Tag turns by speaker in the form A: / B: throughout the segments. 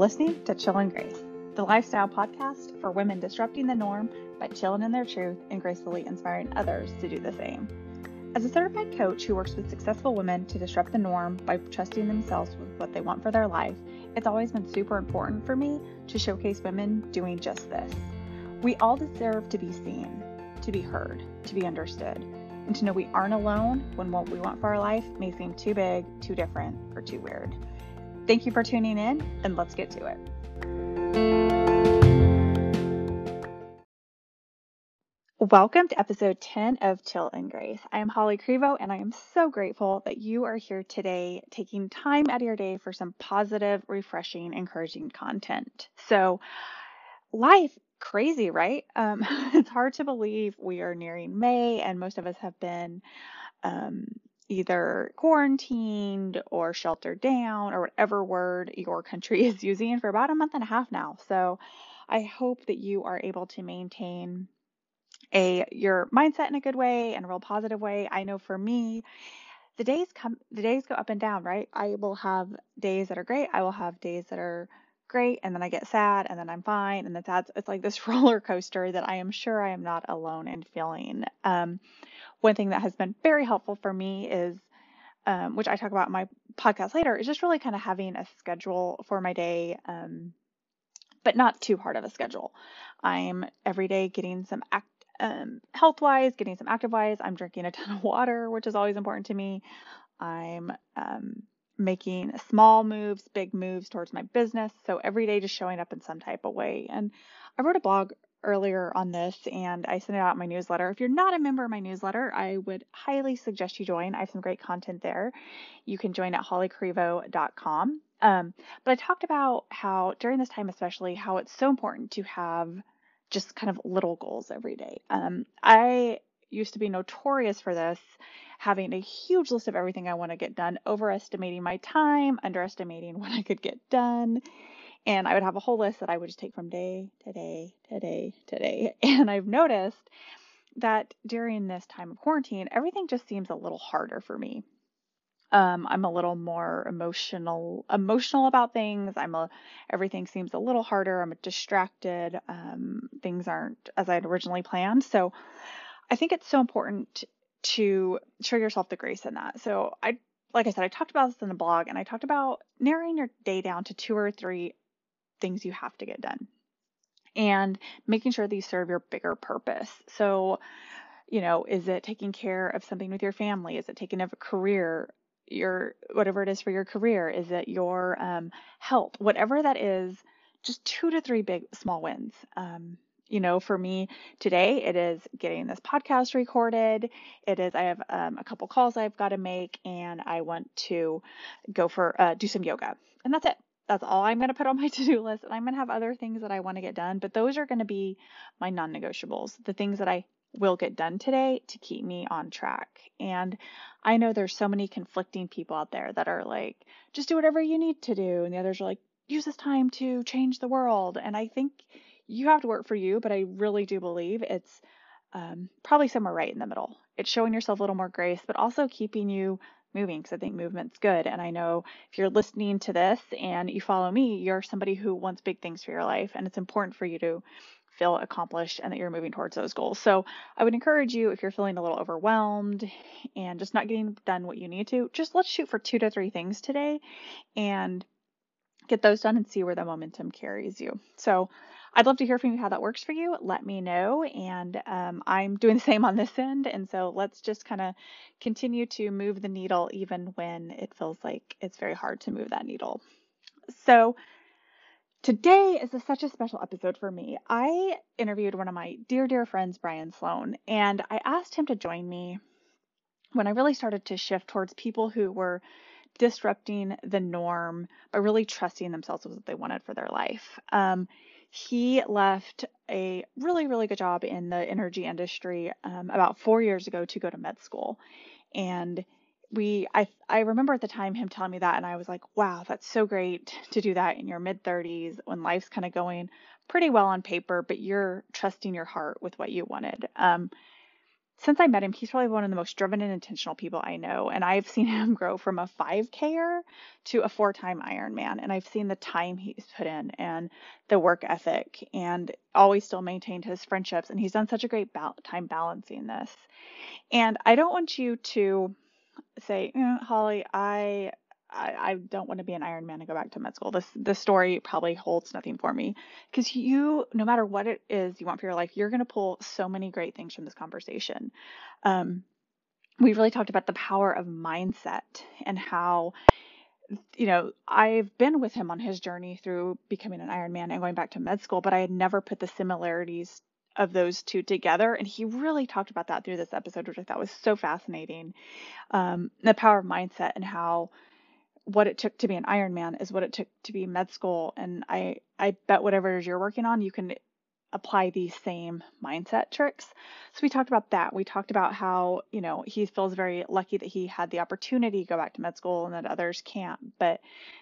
A: listening to Chill and Grace, the lifestyle podcast for women disrupting the norm by chilling in their truth and gracefully inspiring others to do the same. As a certified coach who works with successful women to disrupt the norm by trusting themselves with what they want for their life, it's always been super important for me to showcase women doing just this. We all deserve to be seen, to be heard, to be understood, and to know we aren't alone when what we want for our life may seem too big, too different, or too weird. Thank you for tuning in, and let's get to it. Welcome to episode 10 of Chill and Grace. I am Holly Crevo, and I am so grateful that you are here today taking time out of your day for some positive, refreshing, encouraging content. So, life crazy, right? Um, it's hard to believe we are nearing May, and most of us have been um, either quarantined or sheltered down or whatever word your country is using for about a month and a half now. So I hope that you are able to maintain a your mindset in a good way and a real positive way. I know for me, the days come the days go up and down, right? I will have days that are great. I will have days that are great and then I get sad and then I'm fine and then that's it's like this roller coaster that I am sure I am not alone in feeling. Um, one thing that has been very helpful for me is, um, which I talk about in my podcast later, is just really kind of having a schedule for my day, um, but not too hard of a schedule. I'm every day getting some act, um, health wise, getting some active wise. I'm drinking a ton of water, which is always important to me. I'm um, making small moves, big moves towards my business. So every day just showing up in some type of way. And I wrote a blog earlier on this and I sent it out my newsletter. If you're not a member of my newsletter, I would highly suggest you join. I have some great content there. You can join at hollycrevo.com. Um, but I talked about how during this time, especially, how it's so important to have just kind of little goals every day. Um, I used to be notorious for this, having a huge list of everything I want to get done, overestimating my time, underestimating what I could get done. And I would have a whole list that I would just take from day to day to day to day. And I've noticed that during this time of quarantine, everything just seems a little harder for me. Um, I'm a little more emotional emotional about things. I'm a everything seems a little harder. I'm distracted. Um, things aren't as I'd originally planned. So I think it's so important to show yourself the grace in that. So I like I said, I talked about this in the blog and I talked about narrowing your day down to two or three things you have to get done and making sure these serve your bigger purpose. So, you know, is it taking care of something with your family? Is it taking care of a career? Your whatever it is for your career? Is it your um, health? Whatever that is, just two to three big small wins. Um, you know, for me today, it is getting this podcast recorded. It is I have um, a couple calls I've got to make, and I want to go for uh, do some yoga, and that's it that's all I'm going to put on my to-do list and I'm going to have other things that I want to get done, but those are going to be my non-negotiables, the things that I will get done today to keep me on track. And I know there's so many conflicting people out there that are like just do whatever you need to do and the others are like use this time to change the world. And I think you have to work for you, but I really do believe it's um, probably somewhere right in the middle. It's showing yourself a little more grace, but also keeping you moving because I think movement's good. And I know if you're listening to this and you follow me, you're somebody who wants big things for your life, and it's important for you to feel accomplished and that you're moving towards those goals. So I would encourage you if you're feeling a little overwhelmed and just not getting done what you need to, just let's shoot for two to three things today and get those done and see where the momentum carries you. So I'd love to hear from you how that works for you. Let me know. And um, I'm doing the same on this end. And so let's just kind of continue to move the needle even when it feels like it's very hard to move that needle. So today is a, such a special episode for me. I interviewed one of my dear, dear friends, Brian Sloan, and I asked him to join me when I really started to shift towards people who were disrupting the norm by really trusting themselves with what they wanted for their life. Um, he left a really, really good job in the energy industry um, about four years ago to go to med school. And we, I, I remember at the time him telling me that, and I was like, wow, that's so great to do that in your mid 30s when life's kind of going pretty well on paper, but you're trusting your heart with what you wanted. Um, since I met him, he's probably one of the most driven and intentional people I know. And I've seen him grow from a 5Ker to a four time Ironman. And I've seen the time he's put in and the work ethic and always still maintained his friendships. And he's done such a great ba- time balancing this. And I don't want you to say, eh, Holly, I I, I don't want to be an Ironman and go back to med school. This this story probably holds nothing for me because you, no matter what it is you want for your life, you're going to pull so many great things from this conversation. Um, we really talked about the power of mindset and how you know, I've been with him on his journey through becoming an Ironman and going back to med school, but I had never put the similarities of those two together. And he really talked about that through this episode, which I thought was so fascinating. Um, the power of mindset and how what it took to be an Ironman is what it took to be med school. And I, I bet whatever it is you're working on, you can apply these same mindset tricks. So we talked about that. We talked about how, you know, he feels very lucky that he had the opportunity to go back to med school and that others can't, but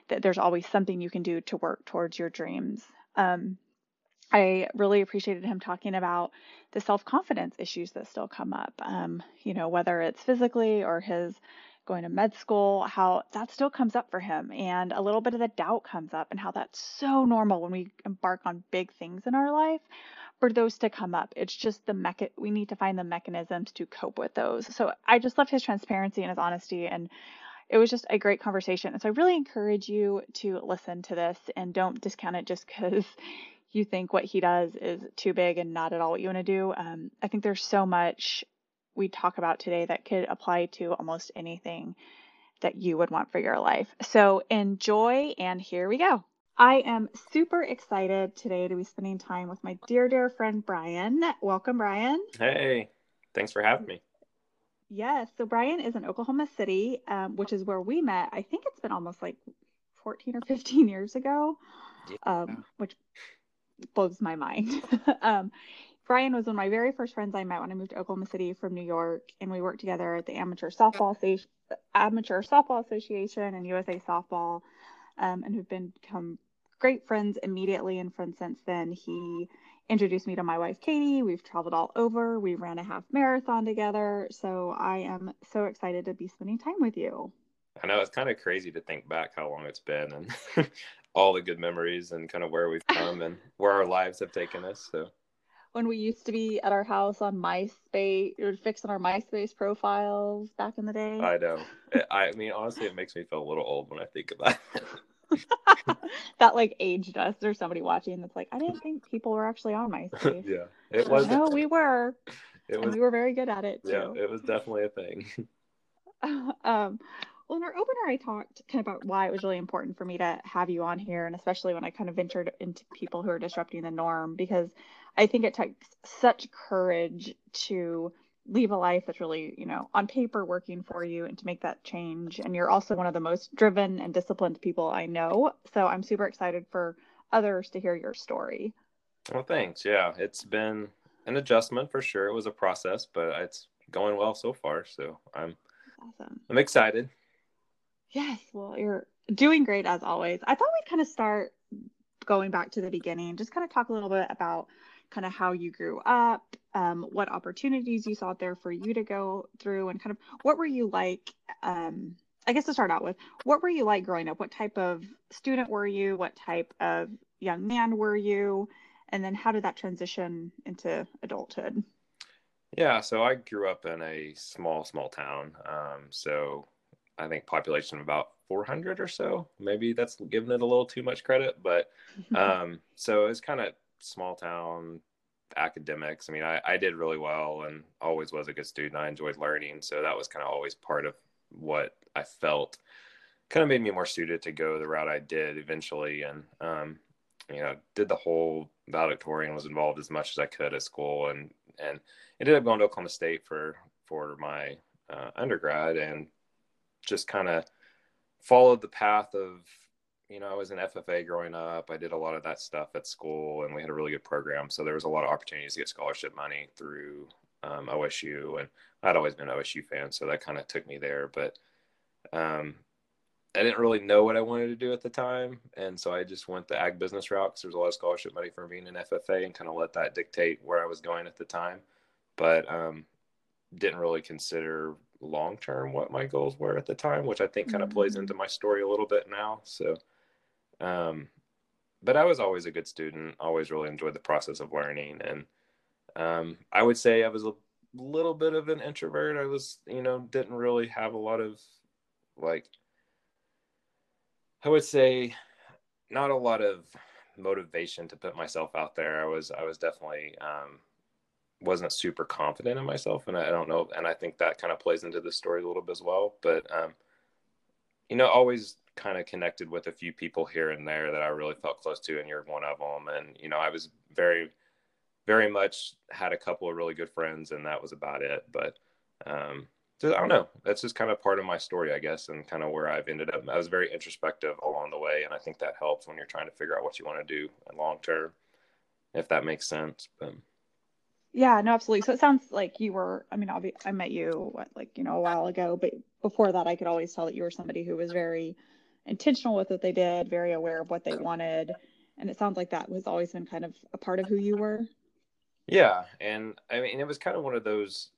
A: that there's always something you can do to work towards your dreams. Um, I really appreciated him talking about the self confidence issues that still come up, um, you know, whether it's physically or his going to med school, how that still comes up for him and a little bit of the doubt comes up and how that's so normal when we embark on big things in our life for those to come up. It's just the mecha we need to find the mechanisms to cope with those. So I just love his transparency and his honesty and it was just a great conversation. And so I really encourage you to listen to this and don't discount it just because you think what he does is too big and not at all what you want to do. Um, I think there's so much we talk about today that could apply to almost anything that you would want for your life. So enjoy, and here we go. I am super excited today to be spending time with my dear, dear friend Brian. Welcome, Brian.
B: Hey, thanks for having me.
A: Yes. So, Brian is in Oklahoma City, um, which is where we met. I think it's been almost like 14 or 15 years ago, yeah. um, which blows my mind. um, Brian was one of my very first friends I met when I moved to Oklahoma City from New York, and we worked together at the Amateur Softball Amateur Softball Association and USA Softball, um, and been become great friends immediately. And friends since then, he introduced me to my wife Katie. We've traveled all over. We ran a half marathon together. So I am so excited to be spending time with you.
B: I know it's kind of crazy to think back how long it's been and all the good memories and kind of where we've come and where our lives have taken us. So
A: when we used to be at our house on MySpace or fixing our MySpace profiles back in the day.
B: I know. I mean, honestly, it makes me feel a little old when I think about it.
A: that like aged us. There's somebody watching that's like, I didn't think people were actually on MySpace.
B: yeah, it was.
A: No, we were. It was, and we were very good at it too.
B: Yeah, it was definitely a thing.
A: um, well, in our opener, I talked kind of about why it was really important for me to have you on here, and especially when I kind of ventured into people who are disrupting the norm, because I think it takes such courage to leave a life that's really, you know, on paper working for you and to make that change. And you're also one of the most driven and disciplined people I know. So I'm super excited for others to hear your story.
B: Well, thanks. Yeah, it's been an adjustment for sure. It was a process, but it's going well so far. So I'm awesome. I'm excited.
A: Yes, well, you're doing great as always. I thought we'd kind of start going back to the beginning, just kind of talk a little bit about kind of how you grew up, um, what opportunities you saw there for you to go through, and kind of what were you like. Um, I guess to start out with, what were you like growing up? What type of student were you? What type of young man were you? And then how did that transition into adulthood?
B: Yeah, so I grew up in a small, small town. Um, so I think population of about 400 or so. Maybe that's giving it a little too much credit, but um, so it's kind of small town academics. I mean, I, I did really well and always was a good student. I enjoyed learning, so that was kind of always part of what I felt kind of made me more suited to go the route I did eventually. And um, you know, did the whole valedictorian, was involved as much as I could at school, and and ended up going to Oklahoma State for for my uh, undergrad and just kind of followed the path of you know i was an ffa growing up i did a lot of that stuff at school and we had a really good program so there was a lot of opportunities to get scholarship money through um, osu and i'd always been an osu fan so that kind of took me there but um, i didn't really know what i wanted to do at the time and so i just went the ag business route because there was a lot of scholarship money for being an ffa and kind of let that dictate where i was going at the time but um, didn't really consider long term what my goals were at the time, which I think kind of mm-hmm. plays into my story a little bit now. So, um, but I was always a good student, always really enjoyed the process of learning. And um, I would say I was a little bit of an introvert. I was, you know, didn't really have a lot of like, I would say not a lot of motivation to put myself out there. I was, I was definitely, um, wasn't super confident in myself. And I, I don't know. And I think that kind of plays into the story a little bit as well. But, um, you know, always kind of connected with a few people here and there that I really felt close to, and you're one of them. And you know, I was very, very much had a couple of really good friends, and that was about it. But um, so, I don't know. That's just kind of part of my story, I guess, and kind of where I've ended up. I was very introspective along the way, and I think that helps when you're trying to figure out what you want to do in long term, if that makes sense. But
A: yeah, no, absolutely. So it sounds like you were, I mean, I met you what, like, you know, a while ago, but before that, I could always tell that you were somebody who was very intentional with what they did, very aware of what they wanted. And it sounds like that was always been kind of a part of who you were.
B: Yeah. And I mean, it was kind of one of those,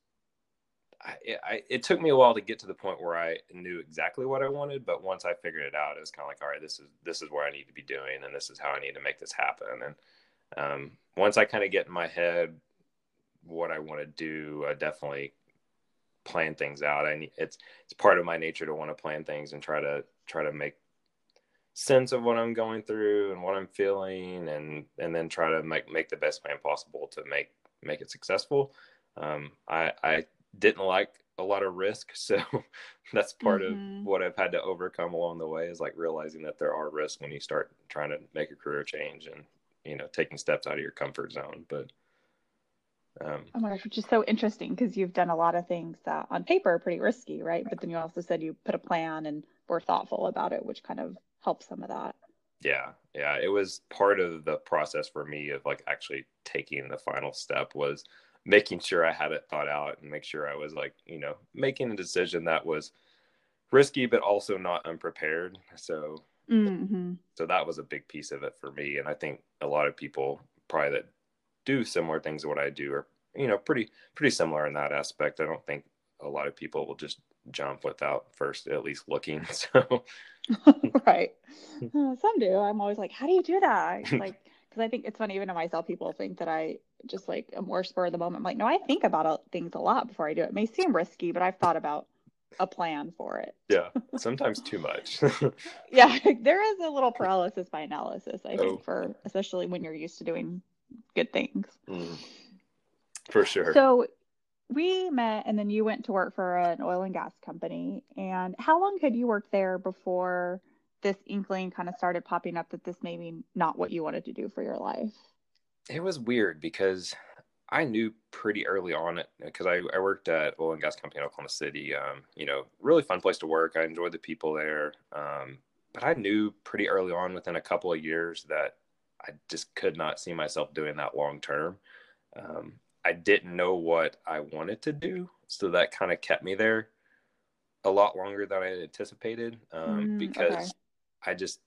B: I, I, it took me a while to get to the point where I knew exactly what I wanted, but once I figured it out, it was kind of like, all right, this is, this is where I need to be doing, and this is how I need to make this happen. And um, once I kind of get in my head what I want to do, I definitely plan things out. I it's it's part of my nature to want to plan things and try to try to make sense of what I'm going through and what I'm feeling, and and then try to make make the best plan possible to make make it successful. Um, I I didn't like a lot of risk, so that's part mm-hmm. of what I've had to overcome along the way is like realizing that there are risks when you start trying to make a career change and you know taking steps out of your comfort zone, but
A: um, oh my gosh, which is so interesting because you've done a lot of things that on paper are pretty risky, right? But then you also said you put a plan and were thoughtful about it, which kind of helps some of that.
B: Yeah, yeah, it was part of the process for me of like actually taking the final step was making sure I had it thought out and make sure I was like, you know, making a decision that was risky but also not unprepared. So mm-hmm. so that was a big piece of it for me and I think a lot of people probably that do similar things to what I do are you know pretty pretty similar in that aspect. I don't think a lot of people will just jump without first at least looking. So
A: right, uh, some do. I'm always like, how do you do that? Like because I think it's funny even to myself. People think that I just like am more spur of the moment. I'm like, no, I think about things a lot before I do it. It may seem risky, but I've thought about a plan for it.
B: yeah, sometimes too much.
A: yeah, there is a little paralysis by analysis. I think oh. for especially when you're used to doing good things. Mm,
B: for sure.
A: So we met and then you went to work for an oil and gas company. And how long had you worked there before this inkling kind of started popping up that this may be not what you wanted to do for your life?
B: It was weird because I knew pretty early on it because I, I worked at oil and gas company in Oklahoma City. Um, you know, really fun place to work. I enjoyed the people there. Um, but I knew pretty early on within a couple of years that I just could not see myself doing that long term. Um, I didn't know what I wanted to do, so that kind of kept me there a lot longer than I had anticipated um, mm, because okay. I just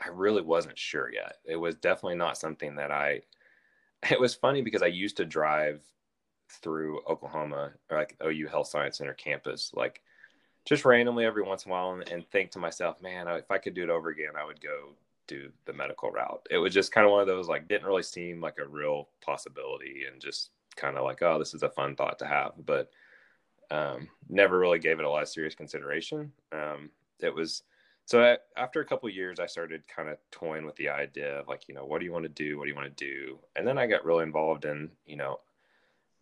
B: I really wasn't sure yet. It was definitely not something that I. It was funny because I used to drive through Oklahoma, or like OU Health Science Center campus, like just randomly every once in a while, and, and think to myself, man, if I could do it over again, I would go do the medical route. It was just kind of one of those like didn't really seem like a real possibility and just kind of like, oh, this is a fun thought to have, but um, never really gave it a lot of serious consideration. Um, it was so I, after a couple years, I started kind of toying with the idea of like, you know, what do you want to do? What do you want to do? And then I got really involved in, you know,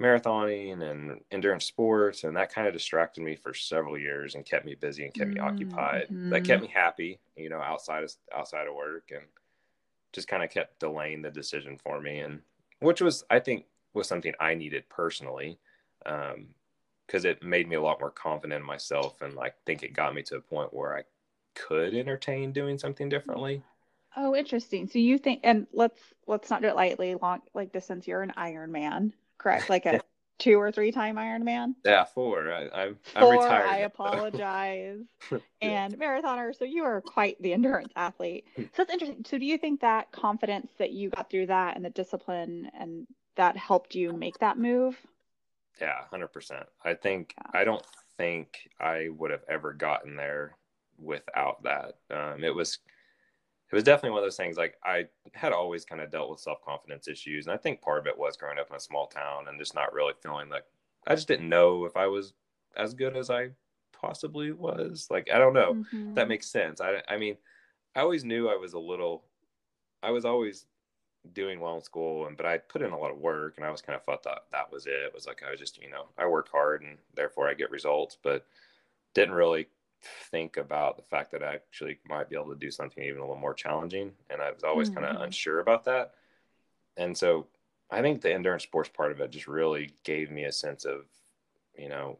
B: marathoning and endurance sports and that kind of distracted me for several years and kept me busy and kept me mm-hmm. occupied that kept me happy you know outside of outside of work and just kind of kept delaying the decision for me and which was i think was something i needed personally um because it made me a lot more confident in myself and like think it got me to a point where i could entertain doing something differently
A: oh interesting so you think and let's let's not do it lightly long like distance you're an iron man correct? Like a two or three time Ironman?
B: Yeah, four. I, I'm,
A: I'm retired. I apologize. yeah. And marathoner. So you are quite the endurance athlete. So it's interesting. So do you think that confidence that you got through that and the discipline and that helped you make that move?
B: Yeah, hundred percent. I think yeah. I don't think I would have ever gotten there without that. Um, it was it was definitely one of those things like I had always kind of dealt with self confidence issues. And I think part of it was growing up in a small town and just not really feeling like I just didn't know if I was as good as I possibly was. Like, I don't know. Mm-hmm. That makes sense. I, I mean, I always knew I was a little, I was always doing well in school and but I put in a lot of work and I was kind of thought that that was it. It was like I was just, you know, I work hard and therefore I get results, but didn't really think about the fact that I actually might be able to do something even a little more challenging. And I was always mm-hmm. kind of unsure about that. And so I think the endurance sports part of it just really gave me a sense of, you know,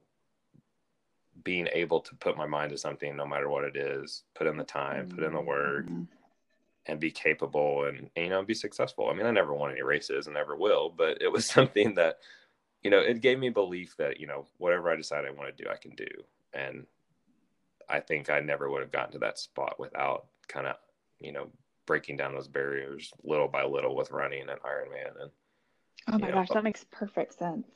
B: being able to put my mind to something no matter what it is, put in the time, put in the work, mm-hmm. And be capable and, and, you know, be successful. I mean, I never won any races and never will, but it was something that, you know, it gave me belief that, you know, whatever I decide I want to do, I can do. And I think I never would have gotten to that spot without kind of, you know, breaking down those barriers little by little with running and Ironman. And
A: oh my gosh, know. that makes perfect sense.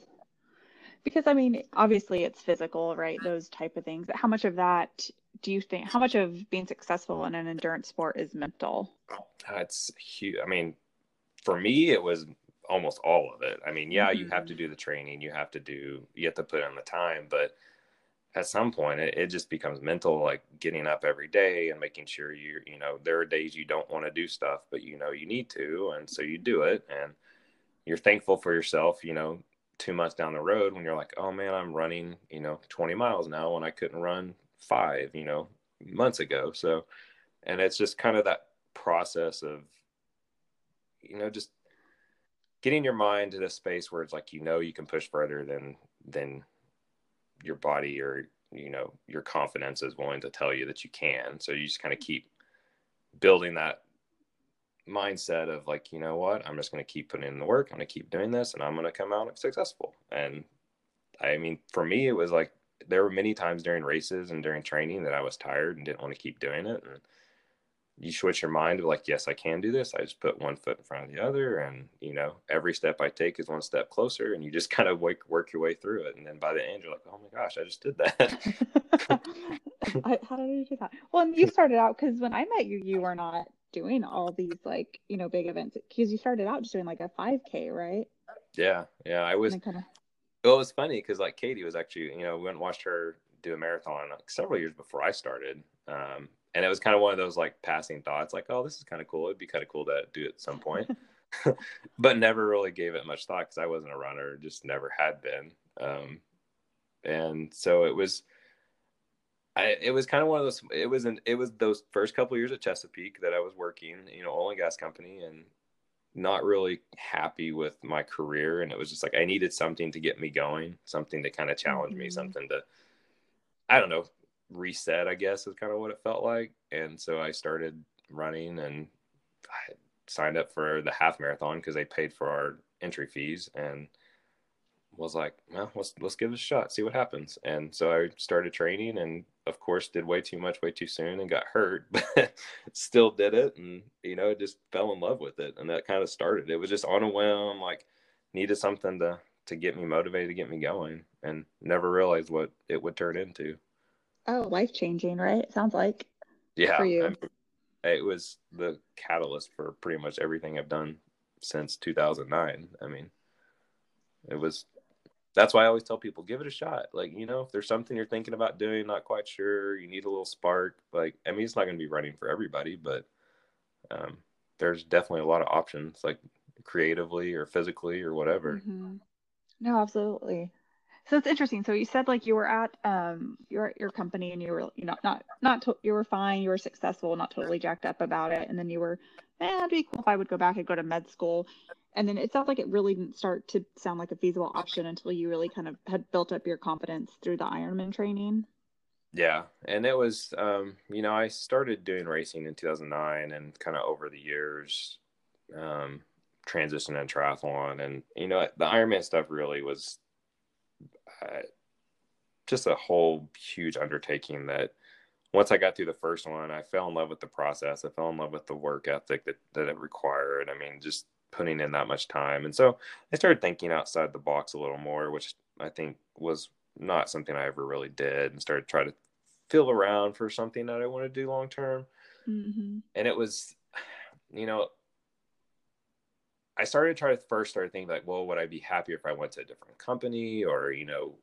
A: Because I mean, obviously it's physical, right? Those type of things. But how much of that do you think? How much of being successful in an endurance sport is mental?
B: That's huge. I mean, for me, it was almost all of it. I mean, yeah, mm-hmm. you have to mm-hmm. do the training, you have to do, you have to put in the time, but at some point it, it just becomes mental like getting up every day and making sure you you know there are days you don't want to do stuff but you know you need to and so you do it and you're thankful for yourself you know two months down the road when you're like oh man i'm running you know 20 miles now when i couldn't run five you know months ago. So and it's just kind of that process of you know just getting your mind to this space where it's like you know you can push further than than your body or you know your confidence is willing to tell you that you can. So you just kind of keep building that mindset of like you know what? I'm just going to keep putting in the work. I'm going to keep doing this and i'm going to come out successful. And i mean for me it was like there were many times during races and during training that i was tired and didn't want to keep doing it and you switch your mind to like, yes, I can do this. I just put one foot in front of the other, and you know, every step I take is one step closer, and you just kind of work work your way through it. And then by the end, you're like, oh my gosh, I just did that.
A: I, how did I do that? Well, and you started out because when I met you, you were not doing all these like you know big events because you started out just doing like a 5K, right?
B: Yeah, yeah, I was. Kinda... Well, it was funny because like Katie was actually, you know, we went and watched her do a marathon like several years before I started. Um, and it was kind of one of those like passing thoughts like oh this is kind of cool it'd be kind of cool to do it at some point but never really gave it much thought because i wasn't a runner just never had been um, and so it was I, it was kind of one of those it was an, it was those first couple years at chesapeake that i was working you know oil and gas company and not really happy with my career and it was just like i needed something to get me going something to kind of challenge mm-hmm. me something to i don't know reset, I guess, is kind of what it felt like. And so I started running and I signed up for the half marathon because they paid for our entry fees and was like, well, let's let's give it a shot, see what happens. And so I started training and of course did way too much way too soon and got hurt, but still did it and you know, just fell in love with it. And that kind of started. It was just on a whim, like needed something to to get me motivated to get me going and never realized what it would turn into.
A: Oh, life changing, right? It sounds like.
B: Yeah. For you. it was the catalyst for pretty much everything I've done since 2009. I mean, it was that's why I always tell people give it a shot. Like, you know, if there's something you're thinking about doing, not quite sure, you need a little spark. Like, I mean, it's not going to be running for everybody, but um, there's definitely a lot of options, like creatively or physically or whatever.
A: Mm-hmm. No, absolutely. So it's interesting. So you said like you were at um your your company and you were you know not not to, you were fine, you were successful, not totally jacked up about it, and then you were, man, it'd be cool if I would go back and go to med school. And then it sounds like it really didn't start to sound like a feasible option until you really kind of had built up your confidence through the Ironman training.
B: Yeah, and it was um, you know I started doing racing in 2009, and kind of over the years, um, transitioned in triathlon, and you know the Ironman stuff really was uh, just a whole huge undertaking that once I got through the first one, I fell in love with the process. I fell in love with the work ethic that, that it required. I mean, just putting in that much time. And so I started thinking outside the box a little more, which I think was not something I ever really did and started trying to feel around for something that I want to do long term. Mm-hmm. And it was, you know, I started to try to first start thinking like, well, would I be happier if I went to a different company or, you know,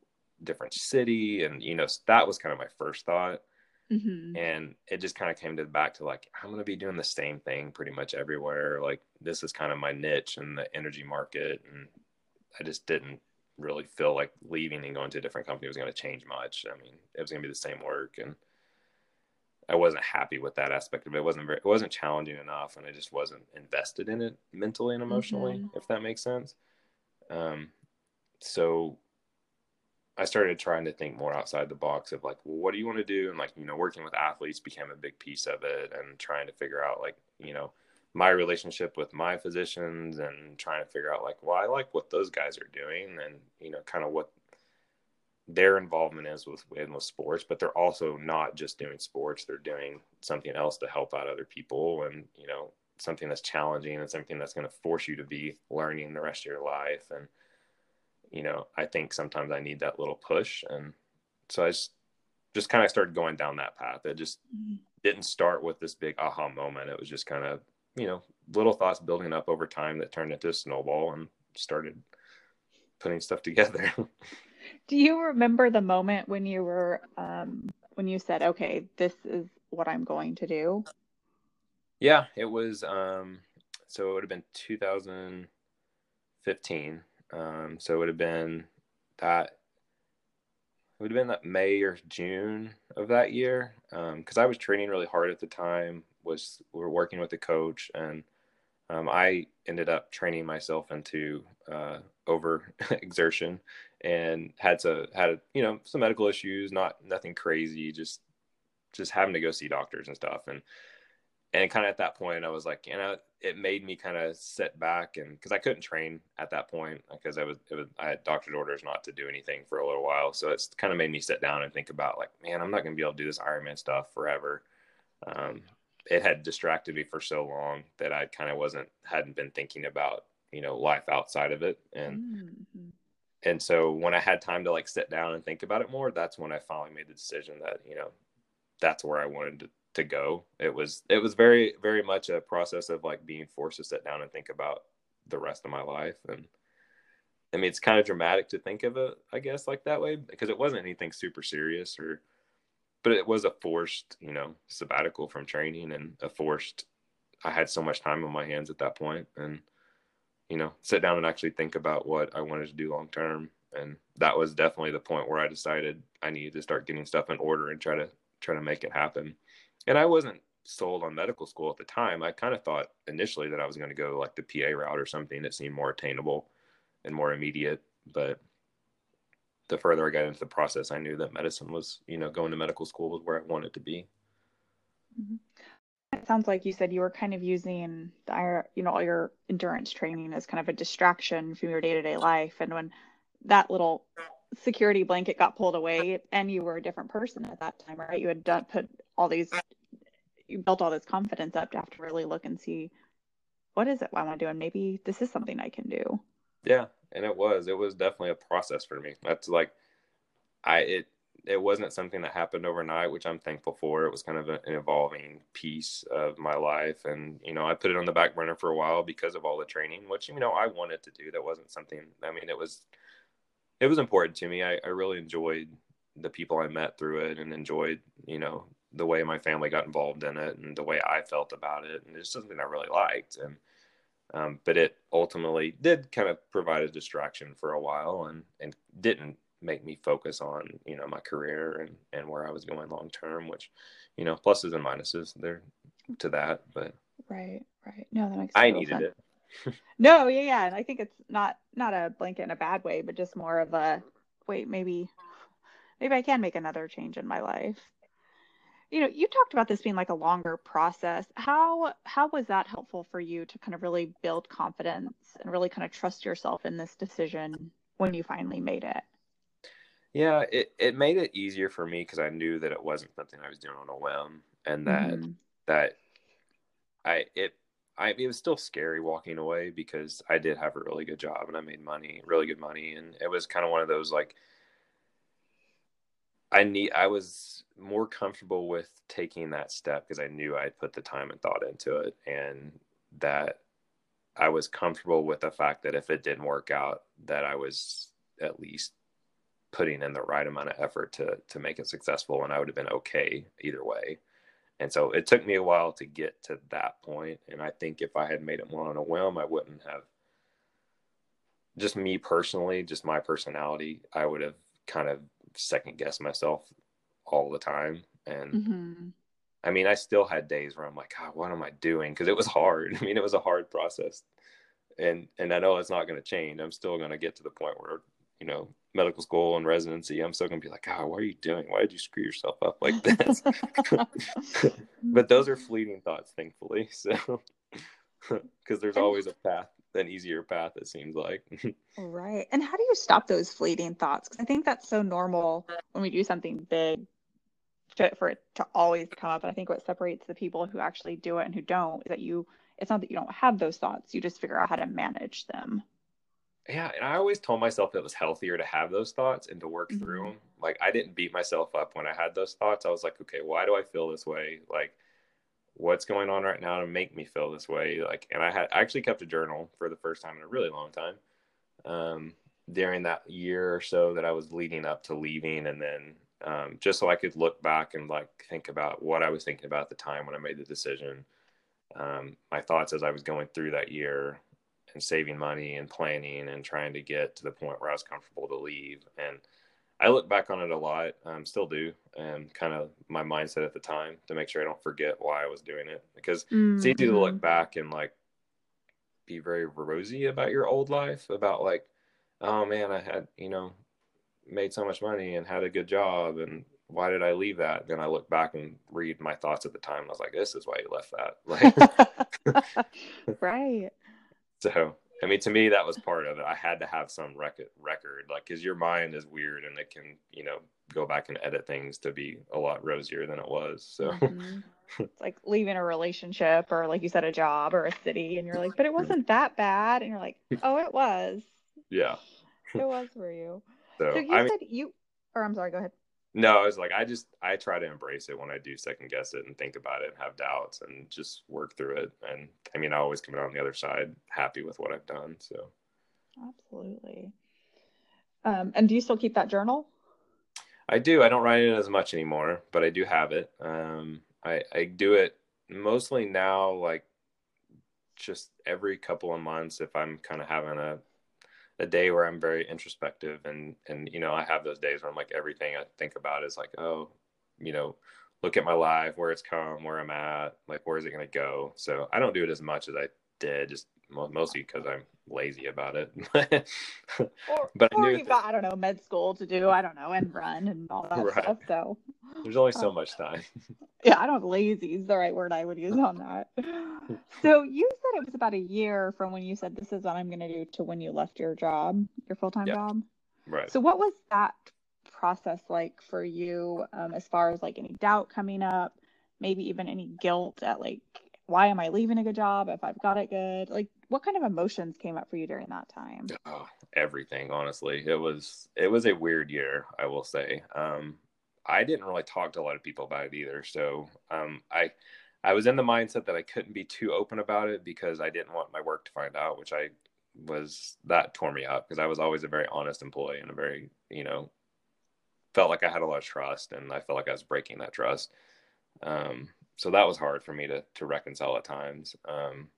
B: different city? And, you know, that was kind of my first thought. Mm-hmm. And it just kind of came to the back to like, I'm going to be doing the same thing pretty much everywhere. Like, this is kind of my niche in the energy market. And I just didn't really feel like leaving and going to a different company was going to change much. I mean, it was going to be the same work. And I wasn't happy with that aspect of it. It wasn't very, it wasn't challenging enough. And I just wasn't invested in it mentally and emotionally, mm-hmm. if that makes sense. Um, so I started trying to think more outside the box of like, well, what do you want to do? And like, you know, working with athletes became a big piece of it and trying to figure out like, you know, my relationship with my physicians and trying to figure out like, well, I like what those guys are doing and, you know, kind of what their involvement is with, in with sports, but they're also not just doing sports. They're doing something else to help out other people and, you know, something that's challenging and something that's going to force you to be learning the rest of your life. And, you know, I think sometimes I need that little push. And so I just, just kind of started going down that path. It just mm-hmm. didn't start with this big aha moment. It was just kind of, you know, little thoughts building up over time that turned into a snowball and started putting stuff together.
A: Do you remember the moment when you were, um, when you said, okay, this is what I'm going to do?
B: Yeah, it was, um, so it would have been 2015 um, so it would have been that it would have been that May or June of that year because um, I was training really hard at the time. Was we were working with the coach, and um, I ended up training myself into uh, over exertion and had to had you know some medical issues, not nothing crazy, just just having to go see doctors and stuff. And and kind of at that point i was like you know it made me kind of sit back and because i couldn't train at that point because i was, was i had doctor's orders not to do anything for a little while. So it's kind of made me sit down and think about like man i'm not going to be able to do this ironman stuff forever. Um, it had distracted me for so long that i kind of wasn't hadn't been thinking about you know life outside of it. And mm-hmm. and so when i had time to like sit down and think about it more that's when i finally made the decision that you know that's where i wanted to to go. It was it was very very much a process of like being forced to sit down and think about the rest of my life. And I mean it's kind of dramatic to think of it I guess like that way because it wasn't anything super serious or but it was a forced, you know, sabbatical from training and a forced I had so much time on my hands at that point. And you know, sit down and actually think about what I wanted to do long term. And that was definitely the point where I decided I needed to start getting stuff in order and try to try to make it happen and I wasn't sold on medical school at the time. I kind of thought initially that I was going to go like the PA route or something that seemed more attainable and more immediate. But the further I got into the process, I knew that medicine was, you know, going to medical school was where I wanted to be.
A: Mm-hmm. It sounds like you said you were kind of using the, you know, all your endurance training as kind of a distraction from your day to day life. And when that little security blanket got pulled away and you were a different person at that time, right? You had done put all these you built all this confidence up to have to really look and see what is it I want to do and maybe this is something I can do.
B: Yeah, and it was. It was definitely a process for me. That's like I it it wasn't something that happened overnight, which I'm thankful for. It was kind of an evolving piece of my life. And, you know, I put it on the back burner for a while because of all the training, which, you know, I wanted to do. That wasn't something, I mean, it was, it was important to me. I, I really enjoyed the people I met through it and enjoyed, you know, the way my family got involved in it and the way I felt about it. And it's something I really liked. And, um, but it ultimately did kind of provide a distraction for a while and, and didn't make me focus on, you know, my career and, and where I was going long term, which, you know, pluses and minuses there to that. But
A: right, right. No, that makes
B: I needed sense.
A: it. No, yeah, yeah. And I think it's not not a blanket in a bad way, but just more of a wait, maybe maybe I can make another change in my life you know you talked about this being like a longer process how how was that helpful for you to kind of really build confidence and really kind of trust yourself in this decision when you finally made it
B: yeah it, it made it easier for me because i knew that it wasn't something i was doing on a whim and that mm-hmm. that i it I it was still scary walking away because I did have a really good job and I made money, really good money, and it was kind of one of those like I need I was more comfortable with taking that step because I knew I'd put the time and thought into it and that I was comfortable with the fact that if it didn't work out that I was at least putting in the right amount of effort to to make it successful and I would have been okay either way. And so it took me a while to get to that point and I think if I had made it more on a whim I wouldn't have just me personally, just my personality, I would have kind of second guessed myself all the time and mm-hmm. I mean, I still had days where I'm like, God, what am I doing? Because it was hard. I mean, it was a hard process, and and I know it's not going to change. I'm still going to get to the point where you know medical school and residency. I'm still going to be like, ah, God, what are you doing? Why did you screw yourself up like this? but those are fleeting thoughts, thankfully. So because there's always a path an easier path it seems like
A: right and how do you stop those fleeting thoughts because i think that's so normal when we do something big to, for it to always come up. And I think what separates the people who actually do it and who don't is that you, it's not that you don't have those thoughts, you just figure out how to manage them.
B: Yeah. And I always told myself it was healthier to have those thoughts and to work mm-hmm. through them. Like I didn't beat myself up when I had those thoughts. I was like, okay, why do I feel this way? Like, what's going on right now to make me feel this way? Like, and I had I actually kept a journal for the first time in a really long time. Um, during that year or so that I was leading up to leaving and then um, just so I could look back and like think about what I was thinking about at the time when I made the decision. Um, my thoughts as I was going through that year and saving money and planning and trying to get to the point where I was comfortable to leave. And I look back on it a lot, um, still do, and kind of my mindset at the time to make sure I don't forget why I was doing it because mm-hmm. it's easy to look mm-hmm. back and like be very rosy about your old life, about like, oh man, I had, you know, made so much money and had a good job and why did I leave that? Then I look back and read my thoughts at the time. I was like, this is why you left that.
A: Like, right.
B: So, I mean, to me, that was part of it. I had to have some record, record, like, cause your mind is weird and it can, you know, go back and edit things to be a lot rosier than it was. So,
A: mm-hmm. it's like leaving a relationship or, like you said, a job or a city, and you're like, but it wasn't that bad. And you're like, oh, it was.
B: Yeah.
A: it was for you. So, so you I said you, or I'm sorry, go ahead.
B: No, I was like, I just I try to embrace it when I do second guess it and think about it and have doubts and just work through it. And I mean, I always come out on the other side happy with what I've done. So,
A: absolutely. Um, and do you still keep that journal?
B: I do. I don't write it as much anymore, but I do have it. Um, I I do it mostly now, like just every couple of months if I'm kind of having a a day where I'm very introspective and and you know I have those days where I'm like everything I think about is like oh you know look at my life where it's come where I'm at like where is it going to go? So I don't do it as much as I did just mostly because I'm lazy about it.
A: or, but or I you've got I don't know med school to do. I don't know and run and all that right. stuff. So
B: there's only so um, much time.
A: yeah, I don't. Lazy is the right word I would use on that. so you said it was about a year from when you said this is what I'm going to do to when you left your job, your full time job.
B: Right.
A: So what was that process like for you, um, as far as like any doubt coming up, maybe even any guilt at like why am I leaving a good job if I've got it good? Like what kind of emotions came up for you during that time?
B: Oh, everything, honestly. It was it was a weird year, I will say. Um I didn't really talk to a lot of people about it either. So um I I was in the mindset that I couldn't be too open about it because I didn't want my work to find out, which I was that tore me up because I was always a very honest employee and a very, you know, felt like I had a lot of trust and I felt like I was breaking that trust. Um, so that was hard for me to to reconcile at times. Um,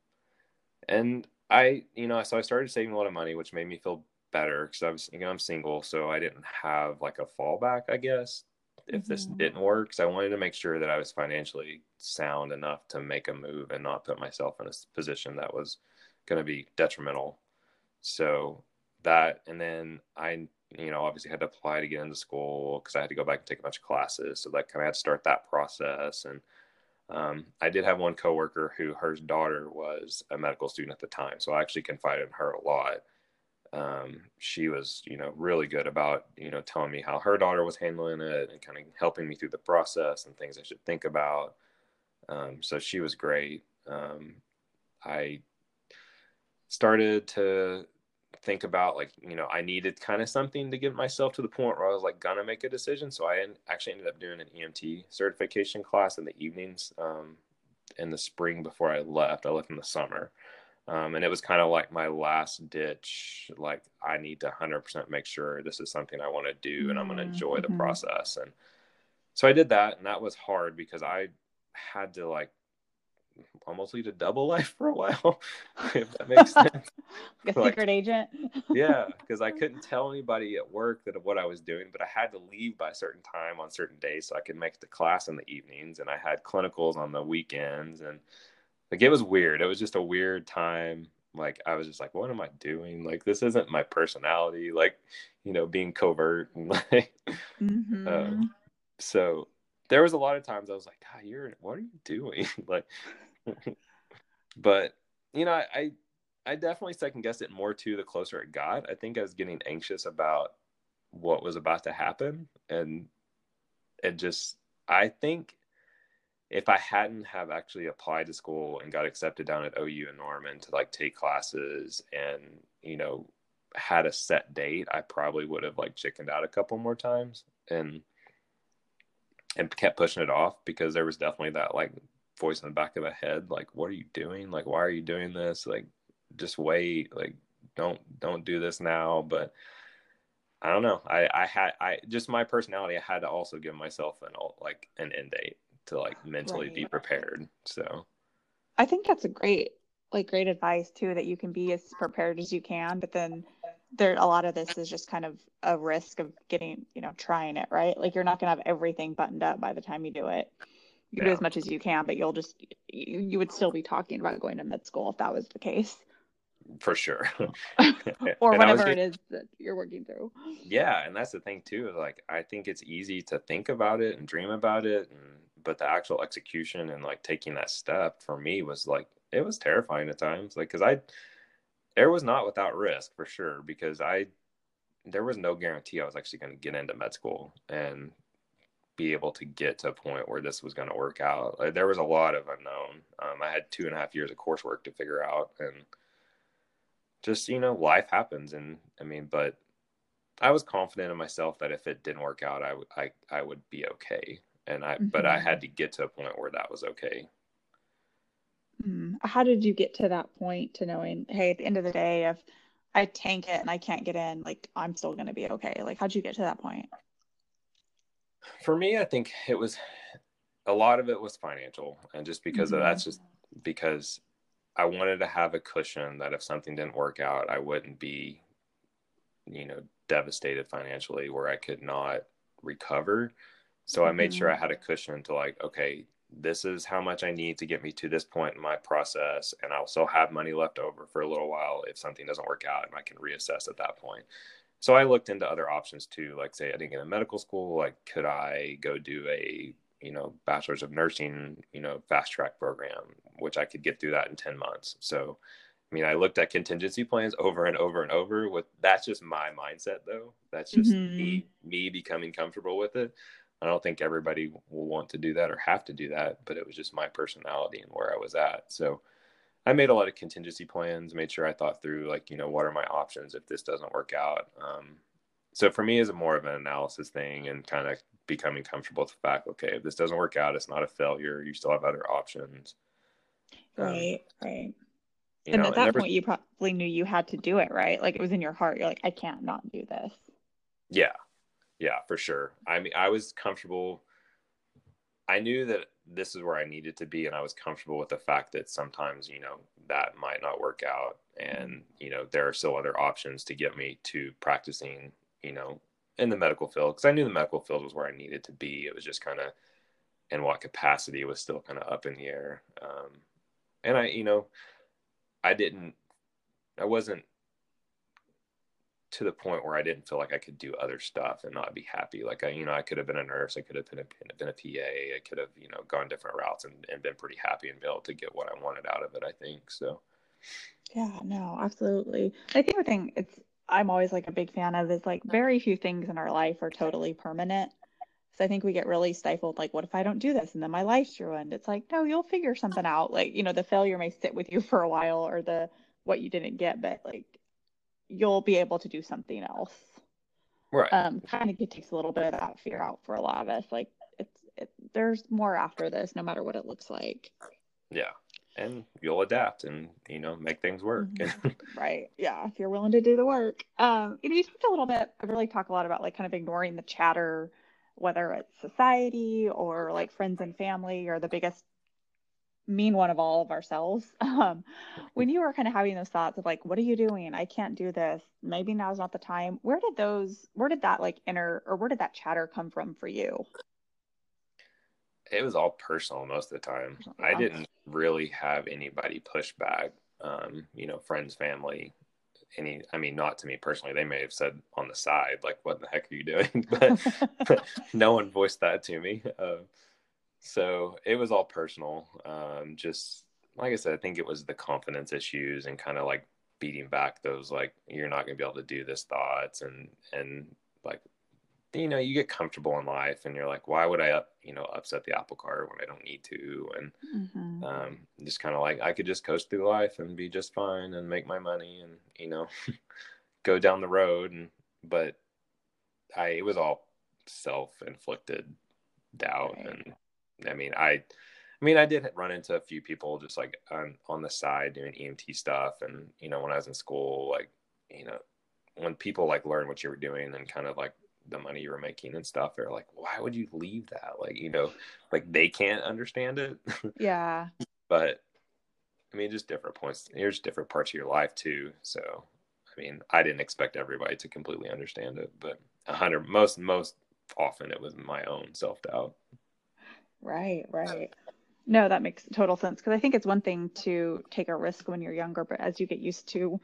B: and I, you know, so I started saving a lot of money, which made me feel better because I was, you know, I'm single, so I didn't have like a fallback, I guess, if mm-hmm. this didn't work. So I wanted to make sure that I was financially sound enough to make a move and not put myself in a position that was going to be detrimental. So that, and then I, you know, obviously had to apply to get into school because I had to go back and take a bunch of classes. So that kind of had to start that process and um, I did have one coworker who her daughter was a medical student at the time, so I actually confided in her a lot. Um, she was, you know, really good about, you know, telling me how her daughter was handling it and kind of helping me through the process and things I should think about. Um, so she was great. Um, I started to think about like you know I needed kind of something to get myself to the point where I was like gonna make a decision. So I actually ended up doing an EMT certification class in the evenings um, in the spring before I left. I left in the summer. Um, and it was kind of like my last ditch like i need to 100% make sure this is something i want to do and i'm going to enjoy the mm-hmm. process and so i did that and that was hard because i had to like almost lead a double life for a while, if that makes sense.
A: like a like, secret agent.
B: yeah, because I couldn't tell anybody at work that what I was doing, but I had to leave by a certain time on certain days so I could make the class in the evenings, and I had clinicals on the weekends, and like it was weird. It was just a weird time. Like I was just like, what am I doing? Like this isn't my personality. Like you know, being covert and like. Mm-hmm. Um, so there was a lot of times I was like, God, you're what are you doing? like but you know, I I definitely second guessed it more too the closer it got. I think I was getting anxious about what was about to happen and it just I think if I hadn't have actually applied to school and got accepted down at OU and Norman to like take classes and you know had a set date, I probably would have like chickened out a couple more times and and kept pushing it off because there was definitely that like voice in the back of the head like what are you doing? Like why are you doing this? Like just wait. Like don't don't do this now. But i don't know. I i had i just my personality i had to also give myself an like an end date to like mentally right. be prepared so.
A: I think that's a great like great advice too that you can be as prepared as you can but then there a lot of this is just kind of a risk of getting you know trying it right? Like you're not going to have everything buttoned up by the time you do it you yeah. do as much as you can but you'll just you, you would still be talking about going to med school if that was the case.
B: For sure.
A: Or whatever getting, it is that you're working through.
B: Yeah and that's the thing too like i think it's easy to think about it and dream about it and but the actual execution and like taking that step for me was like it was terrifying at times like because i there was not without risk for sure because I there was no guarantee I was actually going to get into med school and be able to get to a point where this was going to work out. Like, there was a lot of unknown. Um, I had two and a half years of coursework to figure out, and just you know, life happens. And I mean, but I was confident in myself that if it didn't work out, I would I I would be okay. And I, mm-hmm. but I had to get to a point where that was okay.
A: Mm. How did you get to that point to knowing, hey, at the end of the day, if I tank it and I can't get in, like I'm still going to be okay? Like, how'd you get to that point?
B: For me, I think it was a lot of it was financial. And just because mm-hmm. of that's just because I wanted to have a cushion that if something didn't work out, I wouldn't be, you know, devastated financially where I could not recover. So I made mm-hmm. sure I had a cushion to like, okay, this is how much I need to get me to this point in my process. And I'll still have money left over for a little while if something doesn't work out and I can reassess at that point. So I looked into other options too, like say I didn't get a medical school, like could I go do a, you know, bachelor's of nursing, you know, fast track program, which I could get through that in 10 months. So I mean, I looked at contingency plans over and over and over with that's just my mindset though. That's just mm-hmm. me me becoming comfortable with it. I don't think everybody will want to do that or have to do that, but it was just my personality and where I was at. So I made a lot of contingency plans, made sure I thought through like, you know, what are my options if this doesn't work out. Um, so for me, it's more of an analysis thing and kind of becoming comfortable with the fact, okay, if this doesn't work out, it's not a failure. You still have other options.
A: Um, right, right. And know, at that never... point, you probably knew you had to do it, right? Like it was in your heart. You're like, I can't not do this.
B: Yeah, yeah, for sure. I mean, I was comfortable. I knew that this is where I needed to be, and I was comfortable with the fact that sometimes, you know, that might not work out, and you know, there are still other options to get me to practicing, you know, in the medical field because I knew the medical field was where I needed to be. It was just kind of in what capacity was still kind of up in the air. Um, and I, you know, I didn't, I wasn't to the point where I didn't feel like I could do other stuff and not be happy. Like I, you know, I could have been a nurse, I could have been a, been a PA, I could have, you know, gone different routes and, and been pretty happy and be able to get what I wanted out of it. I think so.
A: Yeah, no, absolutely. I think the thing it's I'm always like a big fan of is like very few things in our life are totally permanent. So I think we get really stifled, like, what if I don't do this and then my life's ruined? It's like, no, you'll figure something out. Like, you know, the failure may sit with you for a while or the what you didn't get, but like you'll be able to do something else.
B: Right.
A: Um, kind of get takes a little bit of that fear out for a lot of us. Like it's it, there's more after this, no matter what it looks like.
B: Yeah. And you'll adapt and you know make things work.
A: Mm-hmm. right. Yeah. If you're willing to do the work. Um, you know, you talked a little bit. I really talk a lot about like kind of ignoring the chatter whether it's society or like friends and family or the biggest mean one of all of ourselves. Um, when you were kind of having those thoughts of like, what are you doing? I can't do this. Maybe now's not the time. Where did those, where did that like inner, or where did that chatter come from for you?
B: It was all personal most of the time. Yeah. I didn't really have anybody push back. Um, you know, friends, family, any i mean not to me personally they may have said on the side like what the heck are you doing but no one voiced that to me uh, so it was all personal um, just like i said i think it was the confidence issues and kind of like beating back those like you're not going to be able to do this thoughts and and like you know you get comfortable in life and you're like why would i up you know upset the apple cart when i don't need to and mm-hmm. um, just kind of like i could just coast through life and be just fine and make my money and you know go down the road and but i it was all self-inflicted doubt right. and i mean i i mean i did run into a few people just like on on the side doing emt stuff. And you know when i was in school like you know when people like learn what you were doing and kind of like the money you were making and stuff they're like why would you leave that? Like you know like they can't understand it.
A: Yeah.
B: But i mean just different points there's different parts of your life too. So i mean i didn't expect everybody to completely understand it but a hundred most most often it was my own self-doubt
A: right um, right no that makes total sense because i think it's one thing to take a risk when you're younger but as you get used to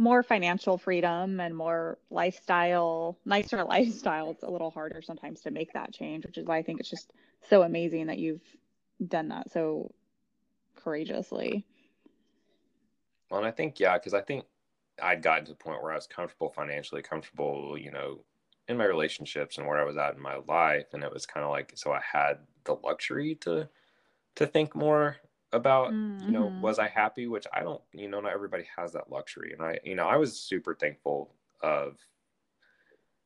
A: more financial freedom and more lifestyle, nicer lifestyle, it's a little harder sometimes to make that change, which is why I think it's just so amazing that you've done that so courageously.
B: Well, and I think, yeah, because I think I'd gotten to the point where I was comfortable financially, comfortable, you know, in my relationships and where I was at in my life. And it was kind of like, so I had the luxury to, to think more about mm-hmm. you know mm-hmm. was i happy which i don't you know not everybody has that luxury and i you know i was super thankful of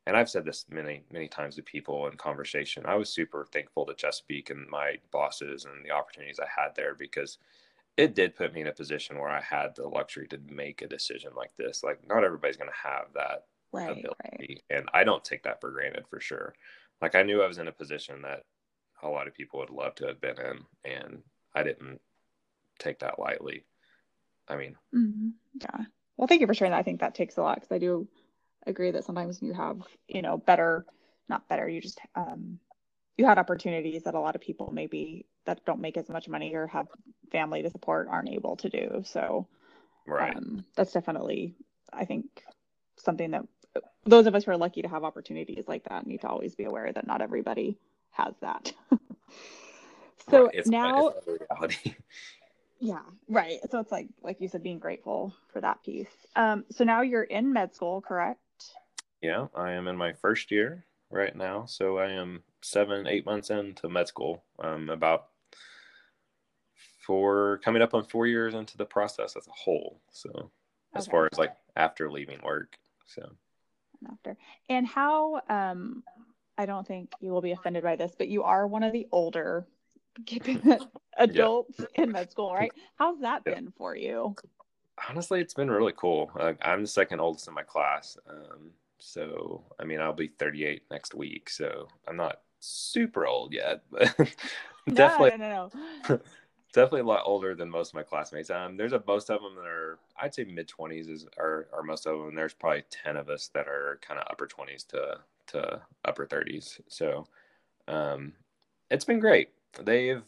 B: and i've said this many many times to people in conversation i was super thankful to chesapeake and my bosses and the opportunities i had there because it did put me in a position where i had the luxury to make a decision like this like not everybody's going to have that right, ability right. and i don't take that for granted for sure like i knew i was in a position that a lot of people would love to have been in and i didn't take that lightly. I mean,
A: mm-hmm. yeah. Well, thank you for sharing that. I think that takes a lot because I do agree that sometimes you have, you know, better, not better, you just, um, you had opportunities that a lot of people maybe that don't make as much money or have family to support aren't able to do. So,
B: right. Um,
A: that's definitely, I think, something that those of us who are lucky to have opportunities like that need to always be aware that not everybody has that. so right. now, Yeah, right. So it's like like you said, being grateful for that piece. Um, so now you're in med school, correct?
B: Yeah, I am in my first year right now. So I am seven, eight months into med school. Um, about four coming up on four years into the process as a whole. So as okay. far as like after leaving work. So
A: after. And how um I don't think you will be offended by this, but you are one of the older adults yeah. in med school, right? How's that yeah. been for you?
B: Honestly, it's been really cool. Uh, I'm the second oldest in my class. Um, so, I mean, I'll be 38 next week. So I'm not super old yet, but definitely, no, no, no. definitely a lot older than most of my classmates. Um, there's a most of them that are, I'd say mid 20s is are, are most of them. There's probably 10 of us that are kind of upper 20s to to upper 30s. So, um, it's been great they've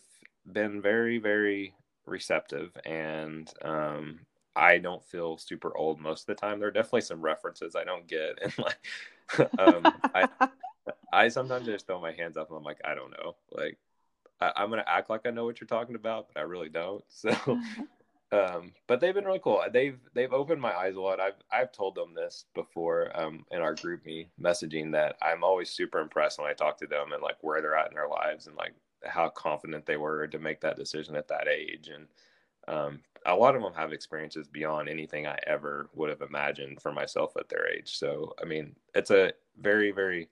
B: been very, very receptive, and um, I don't feel super old most of the time. There are definitely some references I don't get, and like, um, I, I sometimes just throw my hands up and I'm like, I don't know, like. I, am gonna act like I know what you're talking about, but I really don't. So, um, but they've been really cool. They've they've opened my eyes a lot. I've I've told them this before um, in our GroupMe messaging that I'm always super impressed when I talk to them and like where they're at in their lives and like how confident they were to make that decision at that age. And um, a lot of them have experiences beyond anything I ever would have imagined for myself at their age. So I mean, it's a very very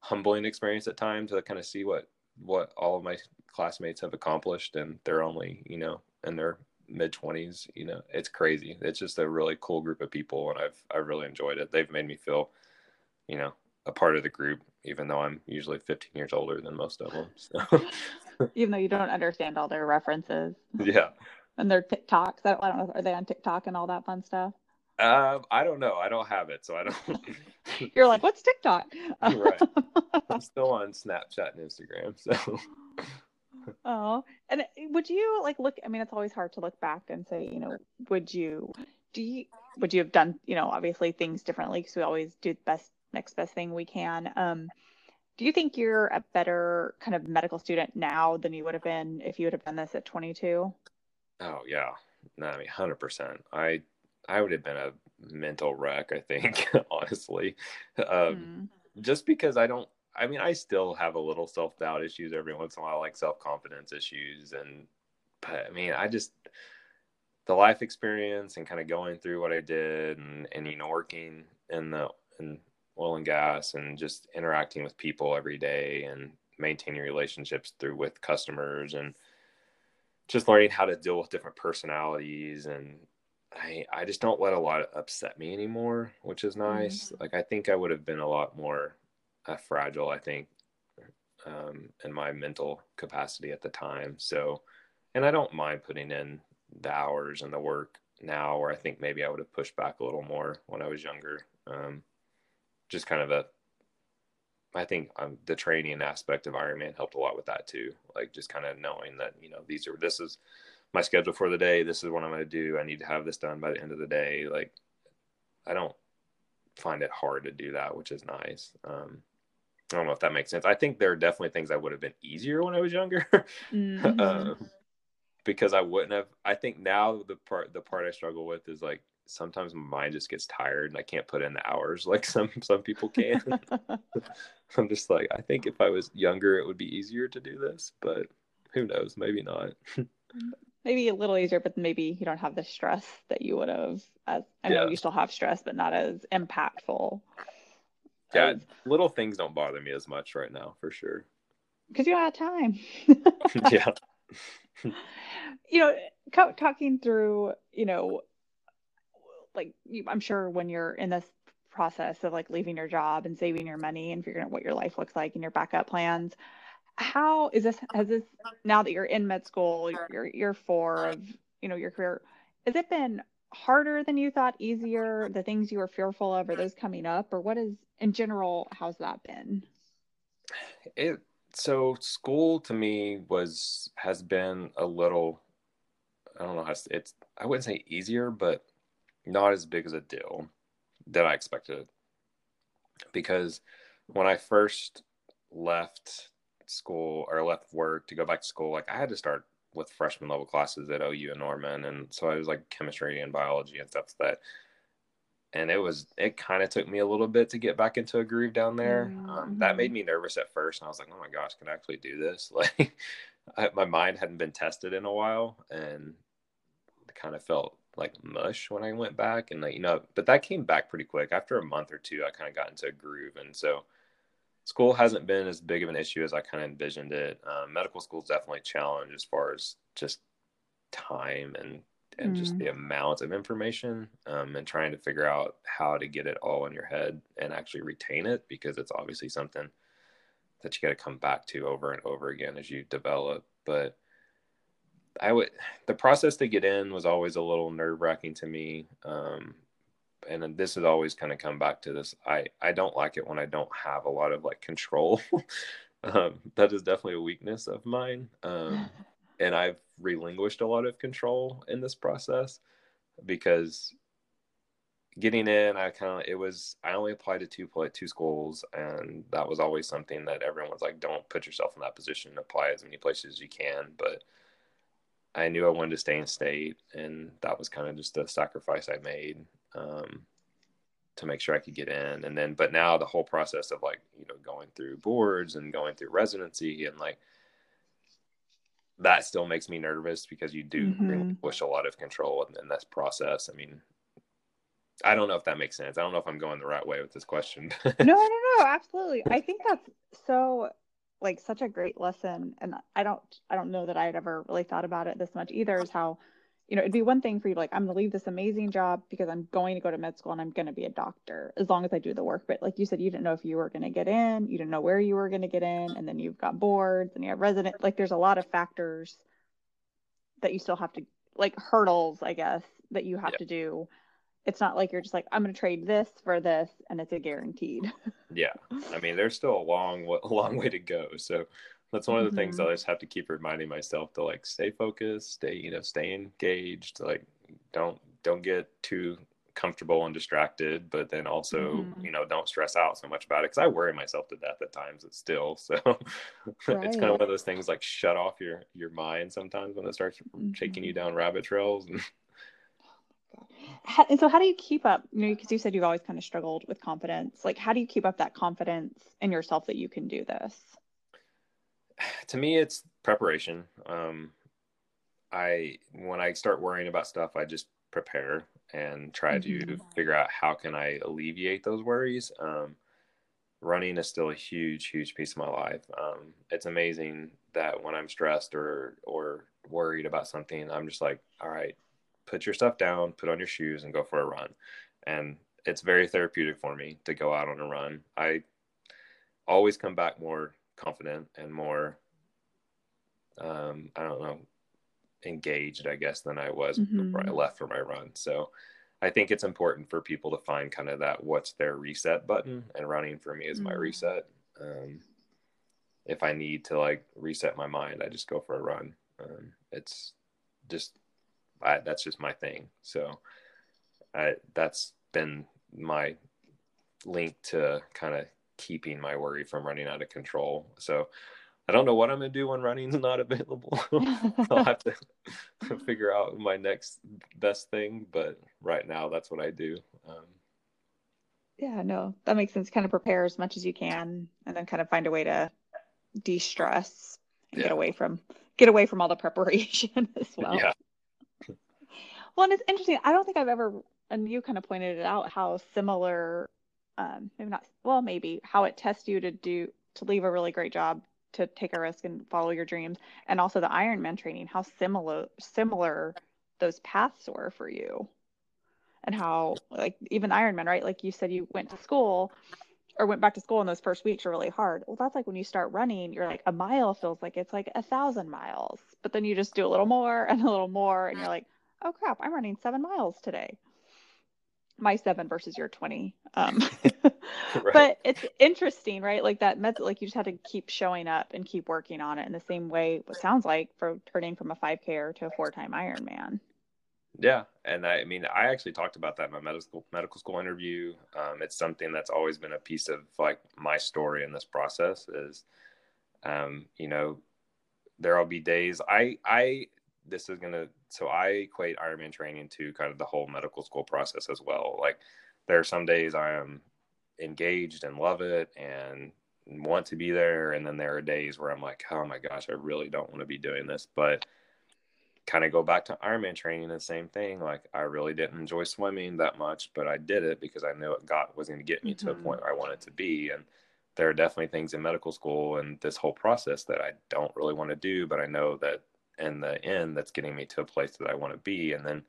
B: humbling experience at times to kind of see what what all of my classmates have accomplished and they're only you know in their mid 20s you know it's crazy. It's just a really cool group of people and i've i really enjoyed it. They've made me feel you know a part of the group even though i'm usually 15 years older than most of them so.
A: even though you don't understand all their references.
B: Yeah.
A: And their tiktoks i don't, I don't know are they on tiktok and all that fun stuff
B: um, I don't know. I don't have it, so I don't.
A: You're like, what's TikTok?
B: right. I'm still on Snapchat and Instagram, so.
A: Oh, and would you like look? I mean, it's always hard to look back and say, you know, would you, do you, would you have done, you know, obviously things differently because we always do the best, next best thing we can. Um, do you think you're a better kind of medical student now than you would have been if you would have done this at 22?
B: Oh yeah, no, I mean, hundred percent. I I would have been a mental wreck. I think honestly, um, mm. just because I don't I mean, I still have a little self doubt issues every once in a while, like self confidence issues. And, but I mean, I just, the life experience and kind of going through what I did and, and, you know, working in the, in oil and gas and just interacting with people every day and maintaining relationships through with customers and just learning how to deal with different personalities and I, I just don't let a lot upset me anymore, which is nice. Mm-hmm. Like I think I would have been a lot more uh, fragile, I think, um, in my mental capacity at the time. So, and I don't mind putting in the hours and the work now, where I think maybe I would have pushed back a little more when I was younger. Um, just kind of a, I think um, the training aspect of Ironman helped a lot with that too. Like just kind of knowing that, you know, these are, this is my schedule for the day. This is what I'm going to do. I need to have this done by the end of the day. Like, I don't find it hard to do that, which is nice. Um, I don't know if that makes sense. I think there are definitely things that would have been easier when I was younger, mm-hmm. um, because I wouldn't have. I think now the part the part I struggle with is like sometimes my mind just gets tired and I can't put in the hours like some some people can. I'm just like I think if I was younger, it would be easier to do this, but who knows? Maybe not.
A: Maybe a little easier, but maybe you don't have the stress that you would have. As I know yeah. you still have stress, but not as impactful
B: yeah little things don't bother me as much right now for sure
A: because you don't have time
B: yeah
A: you know co- talking through you know like i'm sure when you're in this process of like leaving your job and saving your money and figuring out what your life looks like and your backup plans how is this has this now that you're in med school you're year four of you know your career has it been harder than you thought easier the things you were fearful of are those coming up or what is in general how's that been?
B: It so school to me was has been a little i don't know how to, it's i wouldn't say easier but not as big as a deal that i expected. Because when i first left school or left work to go back to school like i had to start with freshman level classes at OU and Norman, and so I was like chemistry and biology and stuff like that. And it was it kind of took me a little bit to get back into a groove down there. Mm-hmm. Um, that made mm-hmm. me nervous at first, and I was like, "Oh my gosh, can I actually do this?" Like, I, my mind hadn't been tested in a while, and it kind of felt like mush when I went back. And like you know, but that came back pretty quick after a month or two. I kind of got into a groove, and so school hasn't been as big of an issue as I kind of envisioned it. Um, medical school is definitely a challenge as far as just time and and mm. just the amount of information um, and trying to figure out how to get it all in your head and actually retain it because it's obviously something that you got to come back to over and over again as you develop. But I would the process to get in was always a little nerve wracking to me. Um, and this has always kind of come back to this i i don't like it when i don't have a lot of like control. Um, that is definitely a weakness of mine um, and i've relinquished a lot of control in this process because getting in i kind of it was i only applied to two play two schools and that was always something that everyone was like don't put yourself in that position apply as many places as you can but I knew I wanted to stay in state, and that was kind of just a sacrifice I made um, to make sure I could get in. And then, but now the whole process of like you know going through boards and going through residency and like that still makes me nervous because you do mm-hmm. relinquish a lot of control in, in this process. I mean, I don't know if that makes sense. I don't know if I'm going the right way with this question.
A: no, no, no, absolutely. I think that's so like such a great lesson and I don't I don't know that I had ever really thought about it this much either is how you know, it'd be one thing for you like I'm going to leave this amazing job because I'm going to go to med school and I'm going to be a doctor as long as I do the work. But like you said, you didn't know if you were going to get in, you didn't know where you were going to get in, and then you've got boards and you have resident. Like there's a lot of factors that you still have to like hurdles, I guess, that you have yep. to do. It's not like you're just like I'm going to trade this for this and it's a guaranteed.
B: yeah, I mean, there's still a long, a long way to go. So that's one of the mm-hmm. things I just have to keep reminding myself to like stay focused, stay, you know, stay engaged, like don't don't get too comfortable and distracted, but then also, mm-hmm. you know, don't stress out so much about it. Cause I worry myself to death at times it's still. So right. it's kind of one of those things like shut off your, your mind sometimes when it starts mm-hmm. taking you down rabbit trails. And...
A: and so how do you keep up, you know, cause you said you've always kind of struggled with confidence. Like, how do you keep up that confidence in yourself that you can do this?
B: To me, it's preparation. Um, I when I start worrying about stuff, I just prepare and try mm-hmm. to figure out how can I alleviate those worries. Um, running is still a huge, huge piece of my life. Um, it's amazing that when I'm stressed or or worried about something, I'm just like, all right, put your stuff down, put on your shoes, and go for a run. And it's very therapeutic for me to go out on a run. I always come back more confident and more um, I don't know engaged I guess than I was mm-hmm. before I left for my run. So I think it's important for people to find kind of that what's their reset button and running for me is mm-hmm. my reset. Um, if I need to like reset my mind, I just go for a run. Um, it's just I, that's just my thing. So I, that's been my link to kind of keeping my worry from running out of control. So I don't know what I'm gonna do when running's not available. I'll have to figure out my next best thing, but right now that's what I do. Um,
A: yeah, no, that makes sense. Kind of prepare as much as you can, and then kind of find a way to de-stress and yeah. get away from get away from all the preparation as well. Yeah. well, and it's interesting. I don't think I've ever, and you kind of pointed it out how similar um, maybe not well maybe how it tests you to do to leave a really great job to take a risk and follow your dreams and also the ironman training how similar similar those paths were for you. And how like even ironman right? Like you said you went to school or went back to school and those first weeks are really hard. Well that's like when you start running you're like a mile feels like it's like a thousand miles but then you just do a little more and a little more and you're like oh crap i'm running seven miles today my seven versus your 20 um right. but it's interesting right? Like that method like you just had to keep showing up and keep working on it in the same way what sounds like for turning from a 5k to a four-time ironman.
B: Yeah and I, I, mean i actually talked about that in my medical medical school interview. Um, it's something that's always been a piece of like my story in this process is um, you know there'll be days i i this is gonna so I equate Ironman training to kind of the whole medical school process as well. Like there are some days I am engaged and love it and want to be there, and then there are days where I'm like, oh my gosh, I really don't want to be doing this, but kind of go back to Ironman training the same thing. Like I really didn't enjoy swimming that much, but I did it because I knew it got was going to get me mm-hmm. to a mm-hmm. point where I wanted to be. And there are definitely things in medical school and this whole process that I don't really want to do, but I know that in the end that's getting me to a place that I want to be. And then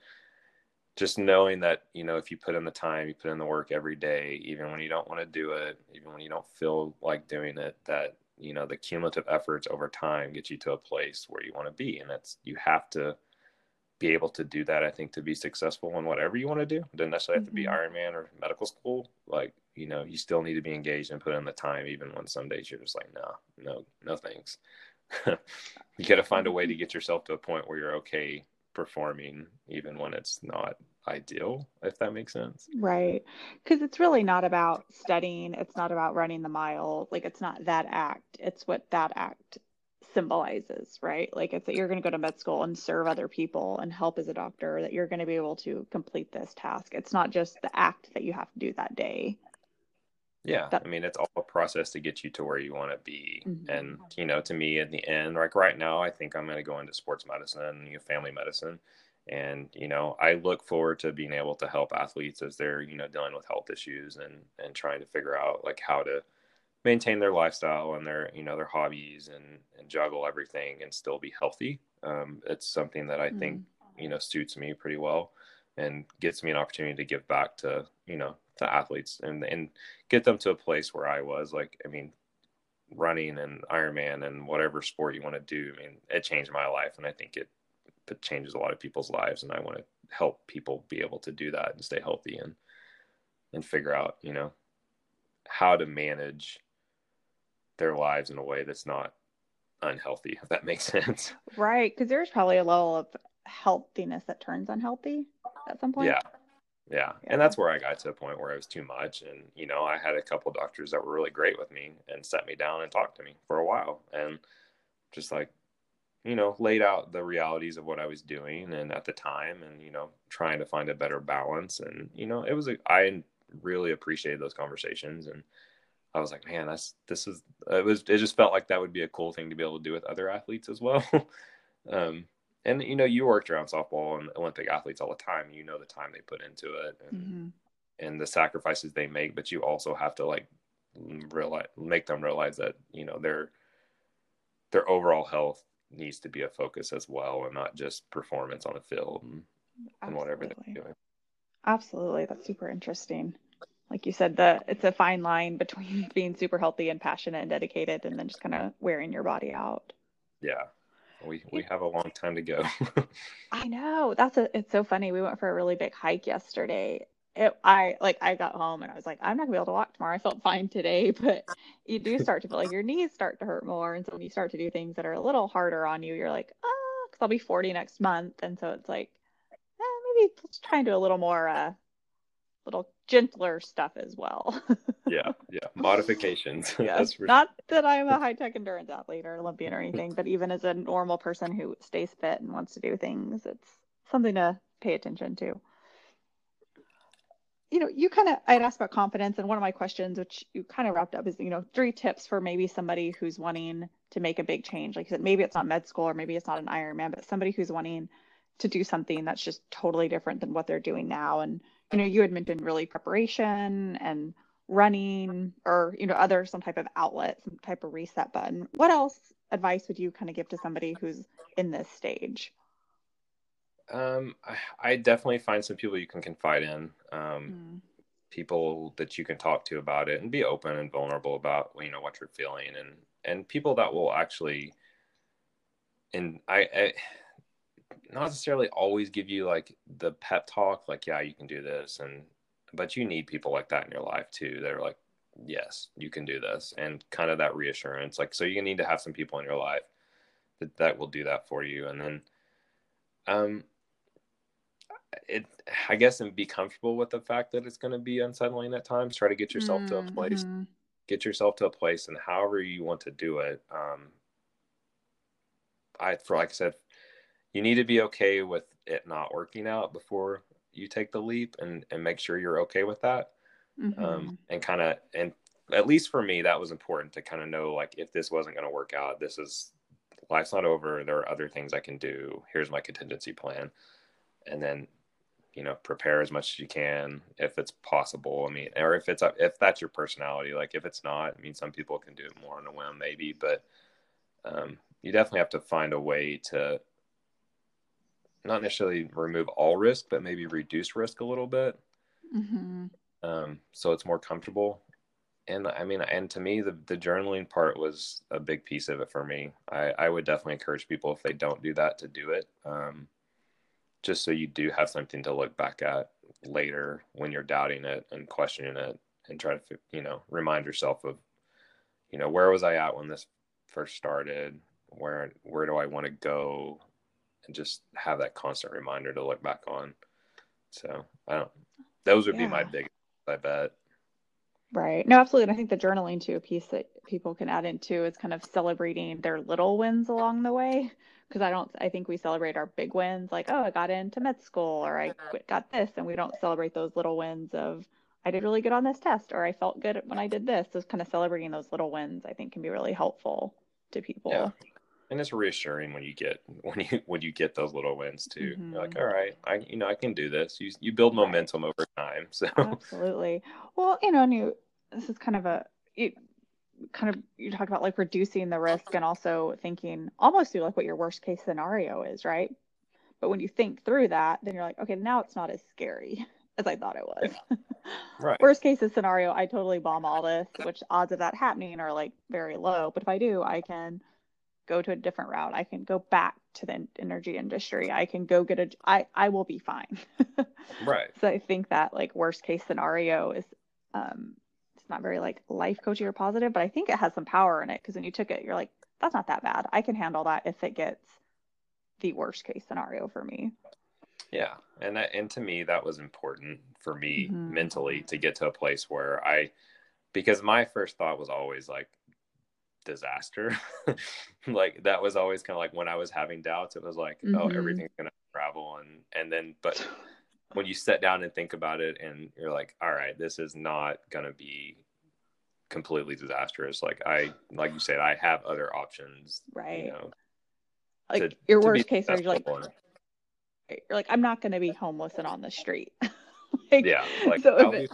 B: just knowing that, you know, if you put in the time, you put in the work every day, even when you don't want to do it, even when you don't feel like doing it, that, you know, the cumulative efforts over time get you to a place where you want to be. And that's, you have to be able to do that, I think, to be successful in whatever you want to do. It doesn't necessarily have to be mm-hmm. Ironman or medical school. Like, you know, you still need to be engaged and put in the time, even when some days you're just like, no, no, no thanks. you got to find a way to mm-hmm. get yourself to a point where you're okay performing even when it's not ideal if that makes sense
A: right because it's really not about studying it's not about running the mile like it's not that act it's what that act symbolizes, right? Like it's that you're going to go to med school and serve other people and help as a doctor, that you're going to be able to complete this task. It's not just the act that you have to do that day.
B: Yeah. I mean, it's all a process to get you to where you want to be.
A: Mhm.
B: And, you know, to me, in the end, like right now, I think I'm going to go into sports medicine, and you know, family medicine. And, you know, I look forward to being able to help athletes as they're, you know, dealing with health issues and, and trying to figure out like how to maintain their lifestyle and their, you know, their hobbies and, and juggle everything and still be healthy. Um, it's something that I think, you know, suits me pretty well and gets me an opportunity to give back to, you know, to athletes and, and get them to a place where I was like, I mean, running and Ironman and whatever sport you want to do. I mean, it changed my life. And I think it, it changes a lot of people's lives. And I want to help people be able to do that and stay healthy and, and figure out, you know, how to manage their lives in a way that's not unhealthy, if that makes sense.
A: Right. Because there's probably a level of healthiness that turns unhealthy at some point.
B: Yeah. Yeah.
A: Yeah.
B: And that's where I got to a point where it was too much. And, you know, I had a couple doctors that were really great with me and set me down and talked to me for a while and just like, you know, laid out the realities of what I was doing and at the time and, you know, trying to find a better balance. And, you know, it was, a, I really appreciated those conversations. And I was like, man, that's, this is, it was, it just felt like that would be a cool thing to be able to do with other athletes as well. um, and you know you worked around softball and olympic athletes all the time you know the time they put into it and,
A: Mhm.
B: and the sacrifices they make but you also have to like realize make them realize that you know their their overall health needs to be a focus as well and not just performance on the field and, and whatever they're doing
A: Absolutely. That's super interesting. Like you said, the it's a fine line between being super healthy and passionate and dedicated and then just kind of wearing your body out.
B: yeah we we have a long time to go
A: I know. That's a it's so funny. We went for a really big hike yesterday. It I like I got home and I was like, I'm not gonna be able to walk tomorrow. I felt fine today, but you do start to feel like your knees start to hurt more. And so when you start to do things that are a little harder on you, you're like, ah, because I'll be 40 next month. And so it's like, eh, maybe let's try and do a little more uh little gentler stuff as well.
B: yeah yeah modifications
A: Yes.
B: For-
A: Not that I'm a high tech endurance athlete or Olympian or anything, but even as a normal person who stays fit and wants to do things, it's something to pay attention to. You know, you kind of, I'd asked about confidence, and one of my questions, which you kind of wrapped up, is, you know, three tips for maybe somebody who's wanting to make a big change. Like you said, maybe it's not med school or maybe it's not an Ironman, but somebody who's wanting to do something that's just totally different than what they're doing now. And, you know, you had mentioned really preparation and running or you know other some type of outlet some type of reset button. What else advice would you kind of give to somebody who's in this stage?
B: Um I, I definitely find some people you can confide in um
A: Mm,
B: people that you can talk to about it and be open and vulnerable about you know what you're feeling and and people that will actually and I, I not necessarily always give you like the pep talk like yeah you can do this and but you need people like that in your life too They're like yes you can do this and kind of that reassurance like so you need to have some people in your life that that will do that for you and then um it i guess and be comfortable with the fact that it's going to be unsettling at times try to get yourself to a place
A: mhm.
B: get yourself to a place and however you want to do it um i for like i said you need to be okay with it not working out before you take the leap and and make sure you're okay with that.
A: Mhm.
B: um and kind of and at least for me that was important to kind of know like if this wasn't going to work out this is life's not over there are other things i can do here's my contingency plan. And then you know prepare as much as you can if it's possible. I mean or if it's if that's your personality like if it's not i mean some people can do it more on a whim maybe but um, you definitely have to find a way to not necessarily remove all risk but maybe reduce risk a little bit
A: Mhm.
B: um, so it's more comfortable. And I mean, and to me, the, the journaling part was a big piece of it for me. I, I would definitely encourage people if they don't do that to do it, um, just so you do have something to look back at later when you're doubting it and questioning it, and try to you know remind yourself of, you know, where was I at when this first started? Where where do I want to go? And just have that constant reminder to look back on. So I don't. Those would be my
A: Yeah.
B: big I bet.
A: Right. No, absolutely. And I think the journaling too, a piece that people can add into is kind of celebrating their little wins along the way. Because I don't, I think we celebrate our big wins, like, oh, I got into med school or I got this. And we don't celebrate those little wins of, I did really good on this test or I felt good when I did this. Just kind of celebrating those little wins, I think can be really helpful to people.
B: Yeah. And it's reassuring when you get when you when you get those little wins too.
A: Mhm.
B: You're like, all right, I you know I can do this. You you build momentum over time. So
A: Absolutely. Well, you know, and you, this is kind of a, you kind of, you talk about like reducing the risk and also thinking almost through like what your worst case scenario is, right? But when you think through that, then you're like, okay, now it's not as scary as I thought it was.
B: right.
A: Worst case scenario, I totally bomb all this, which odds of that happening are like very low. But if I do, I can go to a different route. I can go back to the energy industry. I can go get a, I, I will be fine.
B: Right.
A: So I think that like worst case scenario is um it's not very like life coaching or positive, but I think it has some power in it because when you took it, you're like, that's not that bad. I can handle that if it gets the worst case scenario for me.
B: Yeah. And that and to me that was important for me
A: Mhm.
B: mentally to get to a place where I because my first thought was always like disaster. like that was always kind of like when I was having doubts, it was like, oh,
A: Mhm.
B: everything's gonna travel and and then but when you sit down and think about it and you're like all right this is not going to be completely disastrous like i like you said i have other options
A: Right.
B: you know
A: Like
B: to-
A: your
B: to
A: worst case scenario, you're like, you're like, I'm not going to be homeless and on the street. like,
B: yeah like
A: so
B: that'll
A: it-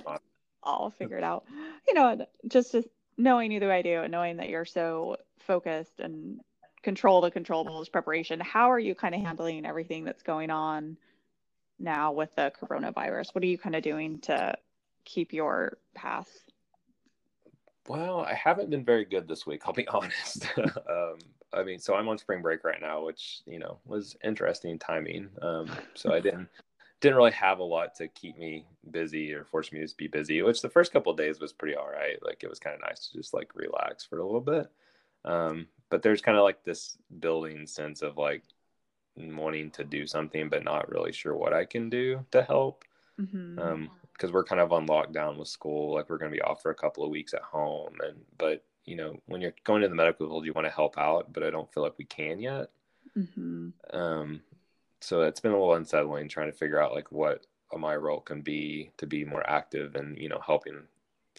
A: I'll figure it out. You know, just just knowing either way I do and knowing that you're so focused and control the controllables preparation. How are you kind of handling everything that's going on now with the coronavirus? What are you kind of doing to keep your path?
B: well i haven't been very good this week i'll be honest um i mean so i'm on spring break right now which you know was interesting timing um so i didn't didn't really have a lot to keep me busy or force me to be busy which the first couple of days was pretty all right like it was kind of nice to just like relax for a little bit um but there's kind of like this building sense of like wanting to do something but not really sure what i can do to help
A: Mhm.
B: um because we're kind of on lockdown with school like we're going to be off for a couple of weeks at home and but you know when you're going to the medical field you want to help out but i don't feel like we can yet
A: Mhm.
B: um so it's been a little unsettling trying to figure out like what my role can be to be more active and you know helping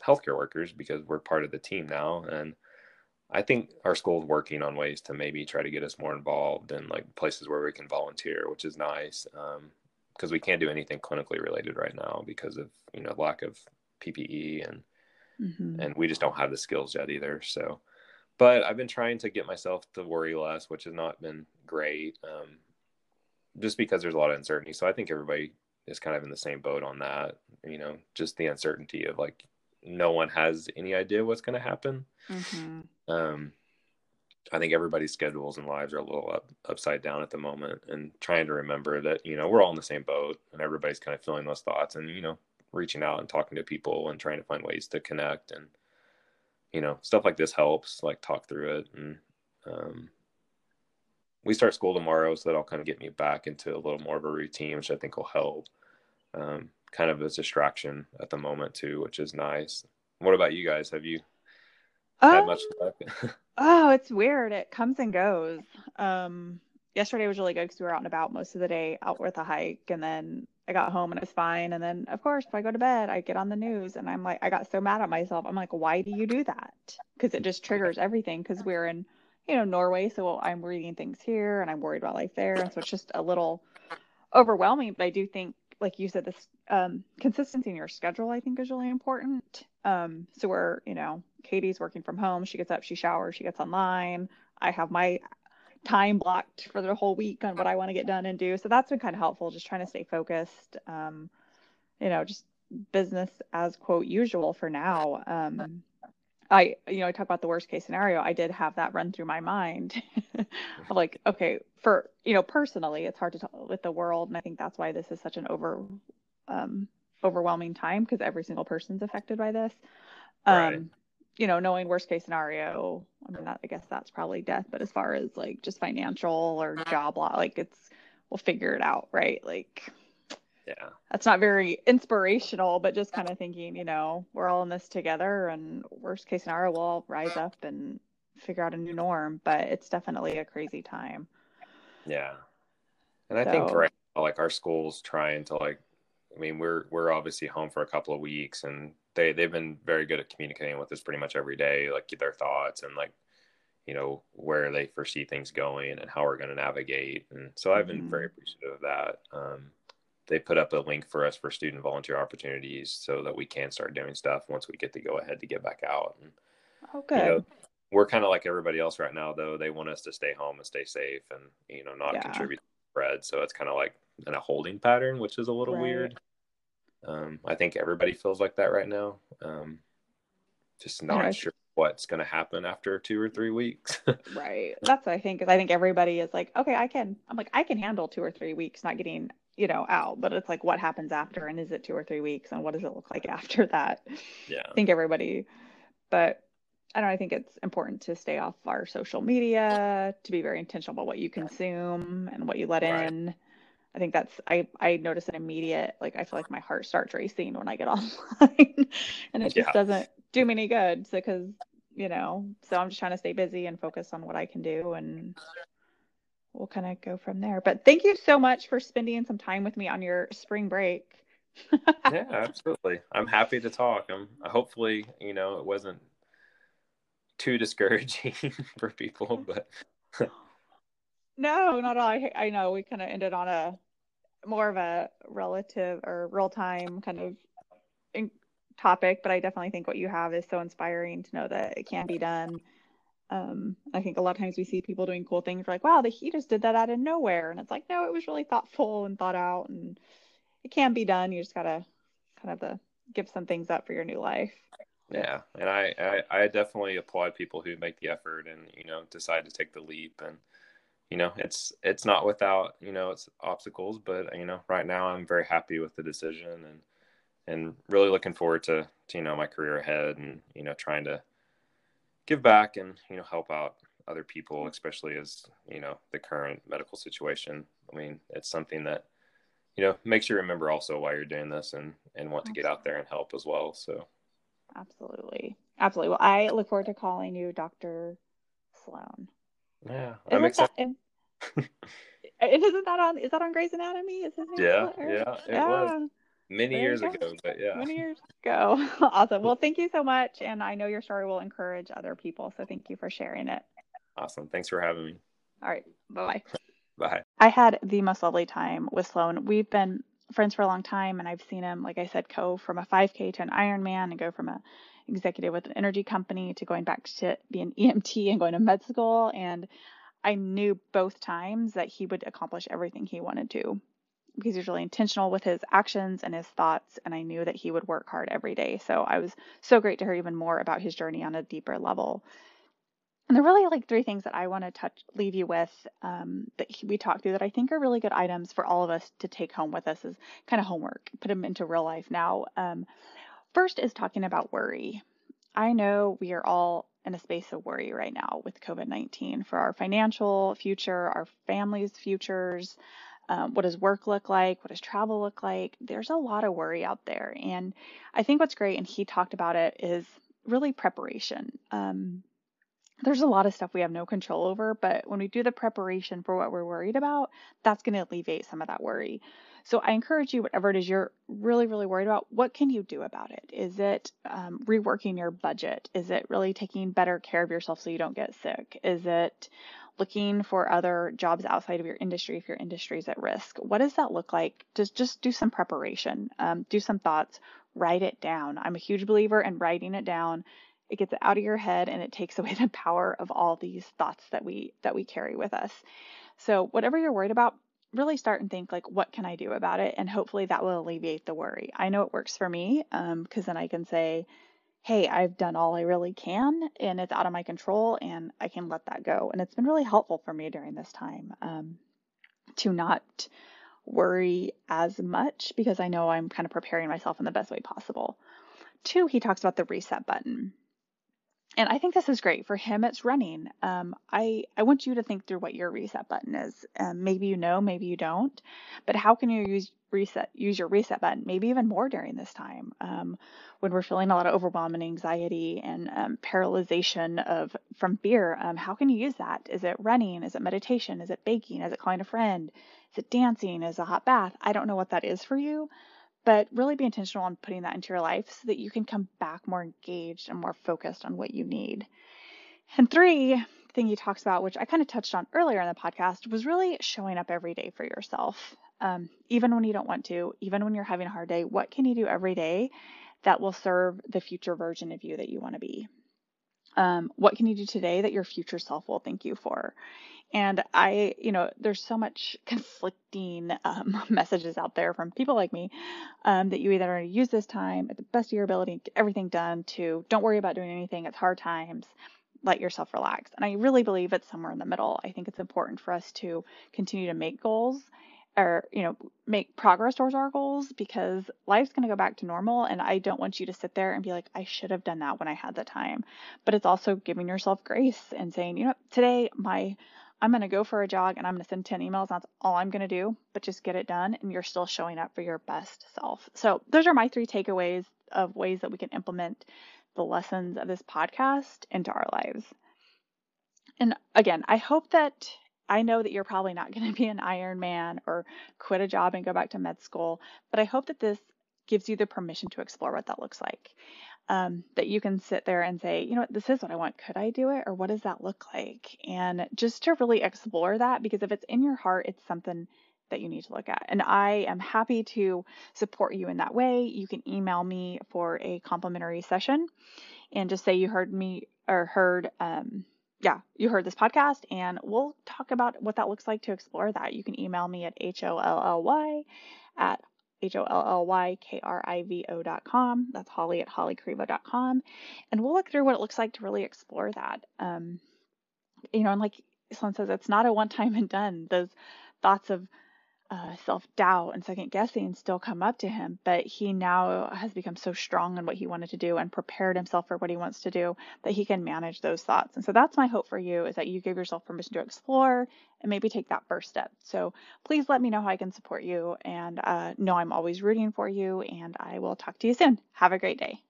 B: healthcare workers because we're part of the team now and i think our school is working on ways to maybe try to get us more involved in like places where we can volunteer which is nice um because we can't do anything clinically related right now because of you know lack of ppe and
A: Mhm.
B: and we just don't have the skills yet either. So, but I've been trying to get myself to worry less, which has not been great, um, just because there's a lot of uncertainty. So I think everybody is kind of in the same boat on that. You know, just the uncertainty of like no one has any idea what's going to happen.
A: Mhm.
B: Um, I think everybody's schedules and lives are a little up, upside down at the moment, and trying to remember that you know we're all in the same boat, and everybody's kind of feeling those thoughts, and you know reaching out and talking to people and trying to find ways to connect, and you know stuff like this helps, like talk through it, and um, we start school tomorrow, so that'll kind of get me back into a little more of a routine, which I think will help. Um, kind of a distraction at the moment too, which is nice. What about you guys? Have you had
A: Um,
B: much luck?
A: Oh, it's weird. It comes and goes. Um, yesterday was really good because we were out and about most of the day, out with a hike, and then I got home and it was fine. And then, of course, if I go to bed, I get on the news and I'm like, I got so mad at myself. I'm like, why do you do that? Because it just triggers everything. Because we're in, you know, Norway, so I'm reading things here and I'm worried about life there, and so it's just a little overwhelming. But I do think, like you said, this um, consistency in your schedule, I think, is really important. Um, so we're, you know, Katie's working from home. She gets up, she showers, she gets online. I have my time blocked for the whole week on what I want to get done and do. So that's been kind of helpful, just trying to stay focused. Um, you know, just business as quote usual for now. Um, I, you know, I talk about the worst case scenario. I did have that run through my mind of like, okay, for, you know, personally, it's hard to tell with the world. And I think that's why this is such an over, um, overwhelming time because every single person's affected by this. Um,
B: Right.
A: you know, knowing worst case scenario, I mean, that, I guess that's probably death, but as far as like just financial or job law, like it's, we'll figure it out, right? Like,
B: Yeah.
A: That's not very inspirational, but just kind of thinking, you know, we're all in this together and worst case scenario, we'll all rise up and figure out a new norm. But it's definitely a crazy time.
B: Yeah. And I think right now, like our school's trying to like I mean, we're we're obviously home for a couple of weeks and they they've been very good at communicating with us pretty much every day, like their thoughts and like you know where they foresee things going and how we're going to navigate and so i've been very
A: mhm.
B: appreciative of that um, they put up a link for us for student volunteer opportunities so that we can start doing stuff once we get to go ahead to get back out and
A: oh,
B: you know we're kind of like everybody else right now though they want us to stay home and stay safe and you know not
A: Yeah.
B: contribute to spread so it's kind of like in a holding pattern which is a little
A: Right.
B: weird um, i think everybody feels like that right now um, just not sure what's going to happen after two or three weeks
A: Right. That's what I think. 'cause I think everybody is like, okay, I can, I'm like, I can handle two or three weeks not getting, you know, out. But it's like, what happens after? And is it two or three weeks? And what does it look like after that?
B: yeah
A: I think everybody, but I don't know. I think it's important to stay off our social media, to be very intentional about what you consume and what you let
B: Right.
A: in. I think that's, I, I notice an immediate, like, I feel like my heart starts racing when I get online and it just
B: Yeah.
A: doesn't do me any good. So, cause, you know, so I'm just trying to stay busy and focus on what I can do and we'll kind of go from there. But thank you so much for spending some time with me on your spring break.
B: yeah, absolutely. I'm happy to talk. I'm uh, hopefully, you know, it wasn't too discouraging for people, but
A: No, not all. I, I know we kind of ended on a more of a relative or real time kind of in, topic, but I definitely think what you have is so inspiring to know that it can be done. Um, I think a lot of times we see people doing cool things. Like, wow, the, he just did that out of nowhere. And it's like, no, it was really thoughtful and thought out and it can be done. You just gotta kind of the give some things up for your new life.
B: yeah, and I, I I definitely applaud people who make the effort and you know decide to take the leap and you know it's it's not without you know it's obstacles, but you know right now I'm very happy with the decision and and really looking forward to, to you know my career ahead and you know trying to give back and you know help out other people especially as you know the current medical situation i mean it's something that you know makes you remember also why you're doing this and and want to get out there and help as well so
A: Absolutely. Absolutely. Well, I look forward to calling you Dr. Sloan.
B: yeah i'm excited
A: that, and- isn't that on, is that on Grey's Anatomy? Is his name
B: yeah yeah it
A: Yeah.
B: was many
A: There
B: years ago but yeah
A: Many years ago. Awesome. Well, thank you so much. And I know your story will encourage other people. So thank you for sharing it.
B: awesome thanks for having me
A: All right. Bye bye.
B: bye
A: I had the most lovely time with Sloan. We've been friends for a long time, and I've seen him, like I said, go from a 5K to an Ironman and go from a executive with an energy company to going back to be an EMT and going to med school. And I knew both times that he would accomplish everything he wanted to he's really intentional with his actions and his thoughts. And I knew that he would work hard every day. So I was so great to hear even more about his journey on a deeper level. And there are really like three things that I want to touch, leave you with um, that we talked through that I think are really good items for all of us to take home with us as kind of homework, put them into real life now. Um, first is talking about worry. I know we are all in a space of worry right now with COVID 19 for our financial future, our families' futures. Um, what does work look like? What does travel look like? There's a lot of worry out there. And I think what's great, and he talked about it, is really preparation. Um, there's a lot of stuff we have no control over, but when we do the preparation for what we're worried about, that's going to alleviate some of that worry. So I encourage you, whatever it is you're really, really worried about, what can you do about it? Is it um, reworking your budget? Is it really taking better care of yourself so you don't get sick? Is it looking for other jobs outside of your industry if your industry is at risk? What does that look like? Just just do some preparation, um, do some thoughts, write it down. I'm a huge believer in writing it down it gets it out of your head and it takes away the power of all these thoughts that we that we carry with us so whatever you're worried about really start and think like what can i do about it and hopefully that will alleviate the worry i know it works for me because then i can say hey i've done all i really can and it's out of my control and i can let that go. And it's been really helpful for me during this time um, to not worry as much because i know i'm kind of preparing myself in the best way possible. Two he talks about the reset button and I think this is great for him. It's running. Um, I I want you to think through what your reset button is. Um, maybe you know, maybe you don't, but how can you use reset use your reset button? Maybe even more during this time um, when we're feeling a lot of overwhelm and anxiety and um, paralyzation of from fear. Um, how can you use that? Is it running? Is it meditation? Is it baking? Is it calling a friend? Is it dancing? Is it a hot bath? I don't know what that is for you, but really be intentional on putting that into your life so that you can come back more engaged and more focused on what you need. And three, thing he talks about, which I kind of touched on earlier in the podcast, was really showing up every day for yourself. Um, even when you don't want to, even when you're having a hard day, what can you do every day that will serve the future version of you that you want to be? Um, what can you do today that your future self will thank you for? And I, you know, there's so much conflicting um, messages out there from people like me um, that you either are to use this time at the best of your ability get everything done to don't worry about doing anything, it's hard times, let yourself relax. And I really believe it's somewhere in the middle. I think it's important for us to continue to make goals or you know make progress towards our goals because life's going to go back to normal and i don't want you to sit there and be like i should have done that when i had the time but it's also giving yourself grace and saying you know today my I'm going to go for a jog and I'm going to send 10 emails. That's all I'm going to do, but just get it done and you're still showing up for your best self. So, those are my three takeaways of ways that we can implement the lessons of this podcast into our lives. And again, I hope that I know that you're probably not going to be an Ironman or quit a job and go back to med school, but I hope that this gives you the permission to explore what that looks like um, that you can sit there and say, you know what, this is what I want. Could I do it? Or what does that look like? And just to really explore that, because if it's in your heart, it's something that you need to look at. And I am happy to support you in that way. You can email me for a complimentary session and just say you heard me or heard, um, yeah, you heard this podcast, and we'll talk about what that looks like to explore that. You can email me at H O L L Y at H O L L Y K R I V O dot com. That's Holly at dot com. And we'll look through what it looks like to really explore that. Um, you know, and like someone says, it's not a one time and done. Those thoughts of uh, self doubt and second guessing still come up to him, but he now has become so strong in what he wanted to do and prepared himself for what he wants to do that he can manage those thoughts. And so that's my hope for you is that you give yourself permission to explore and maybe take that first step. So please let me know how I can support you and uh, know I'm always rooting for you. And I will talk to you soon. Have a great day.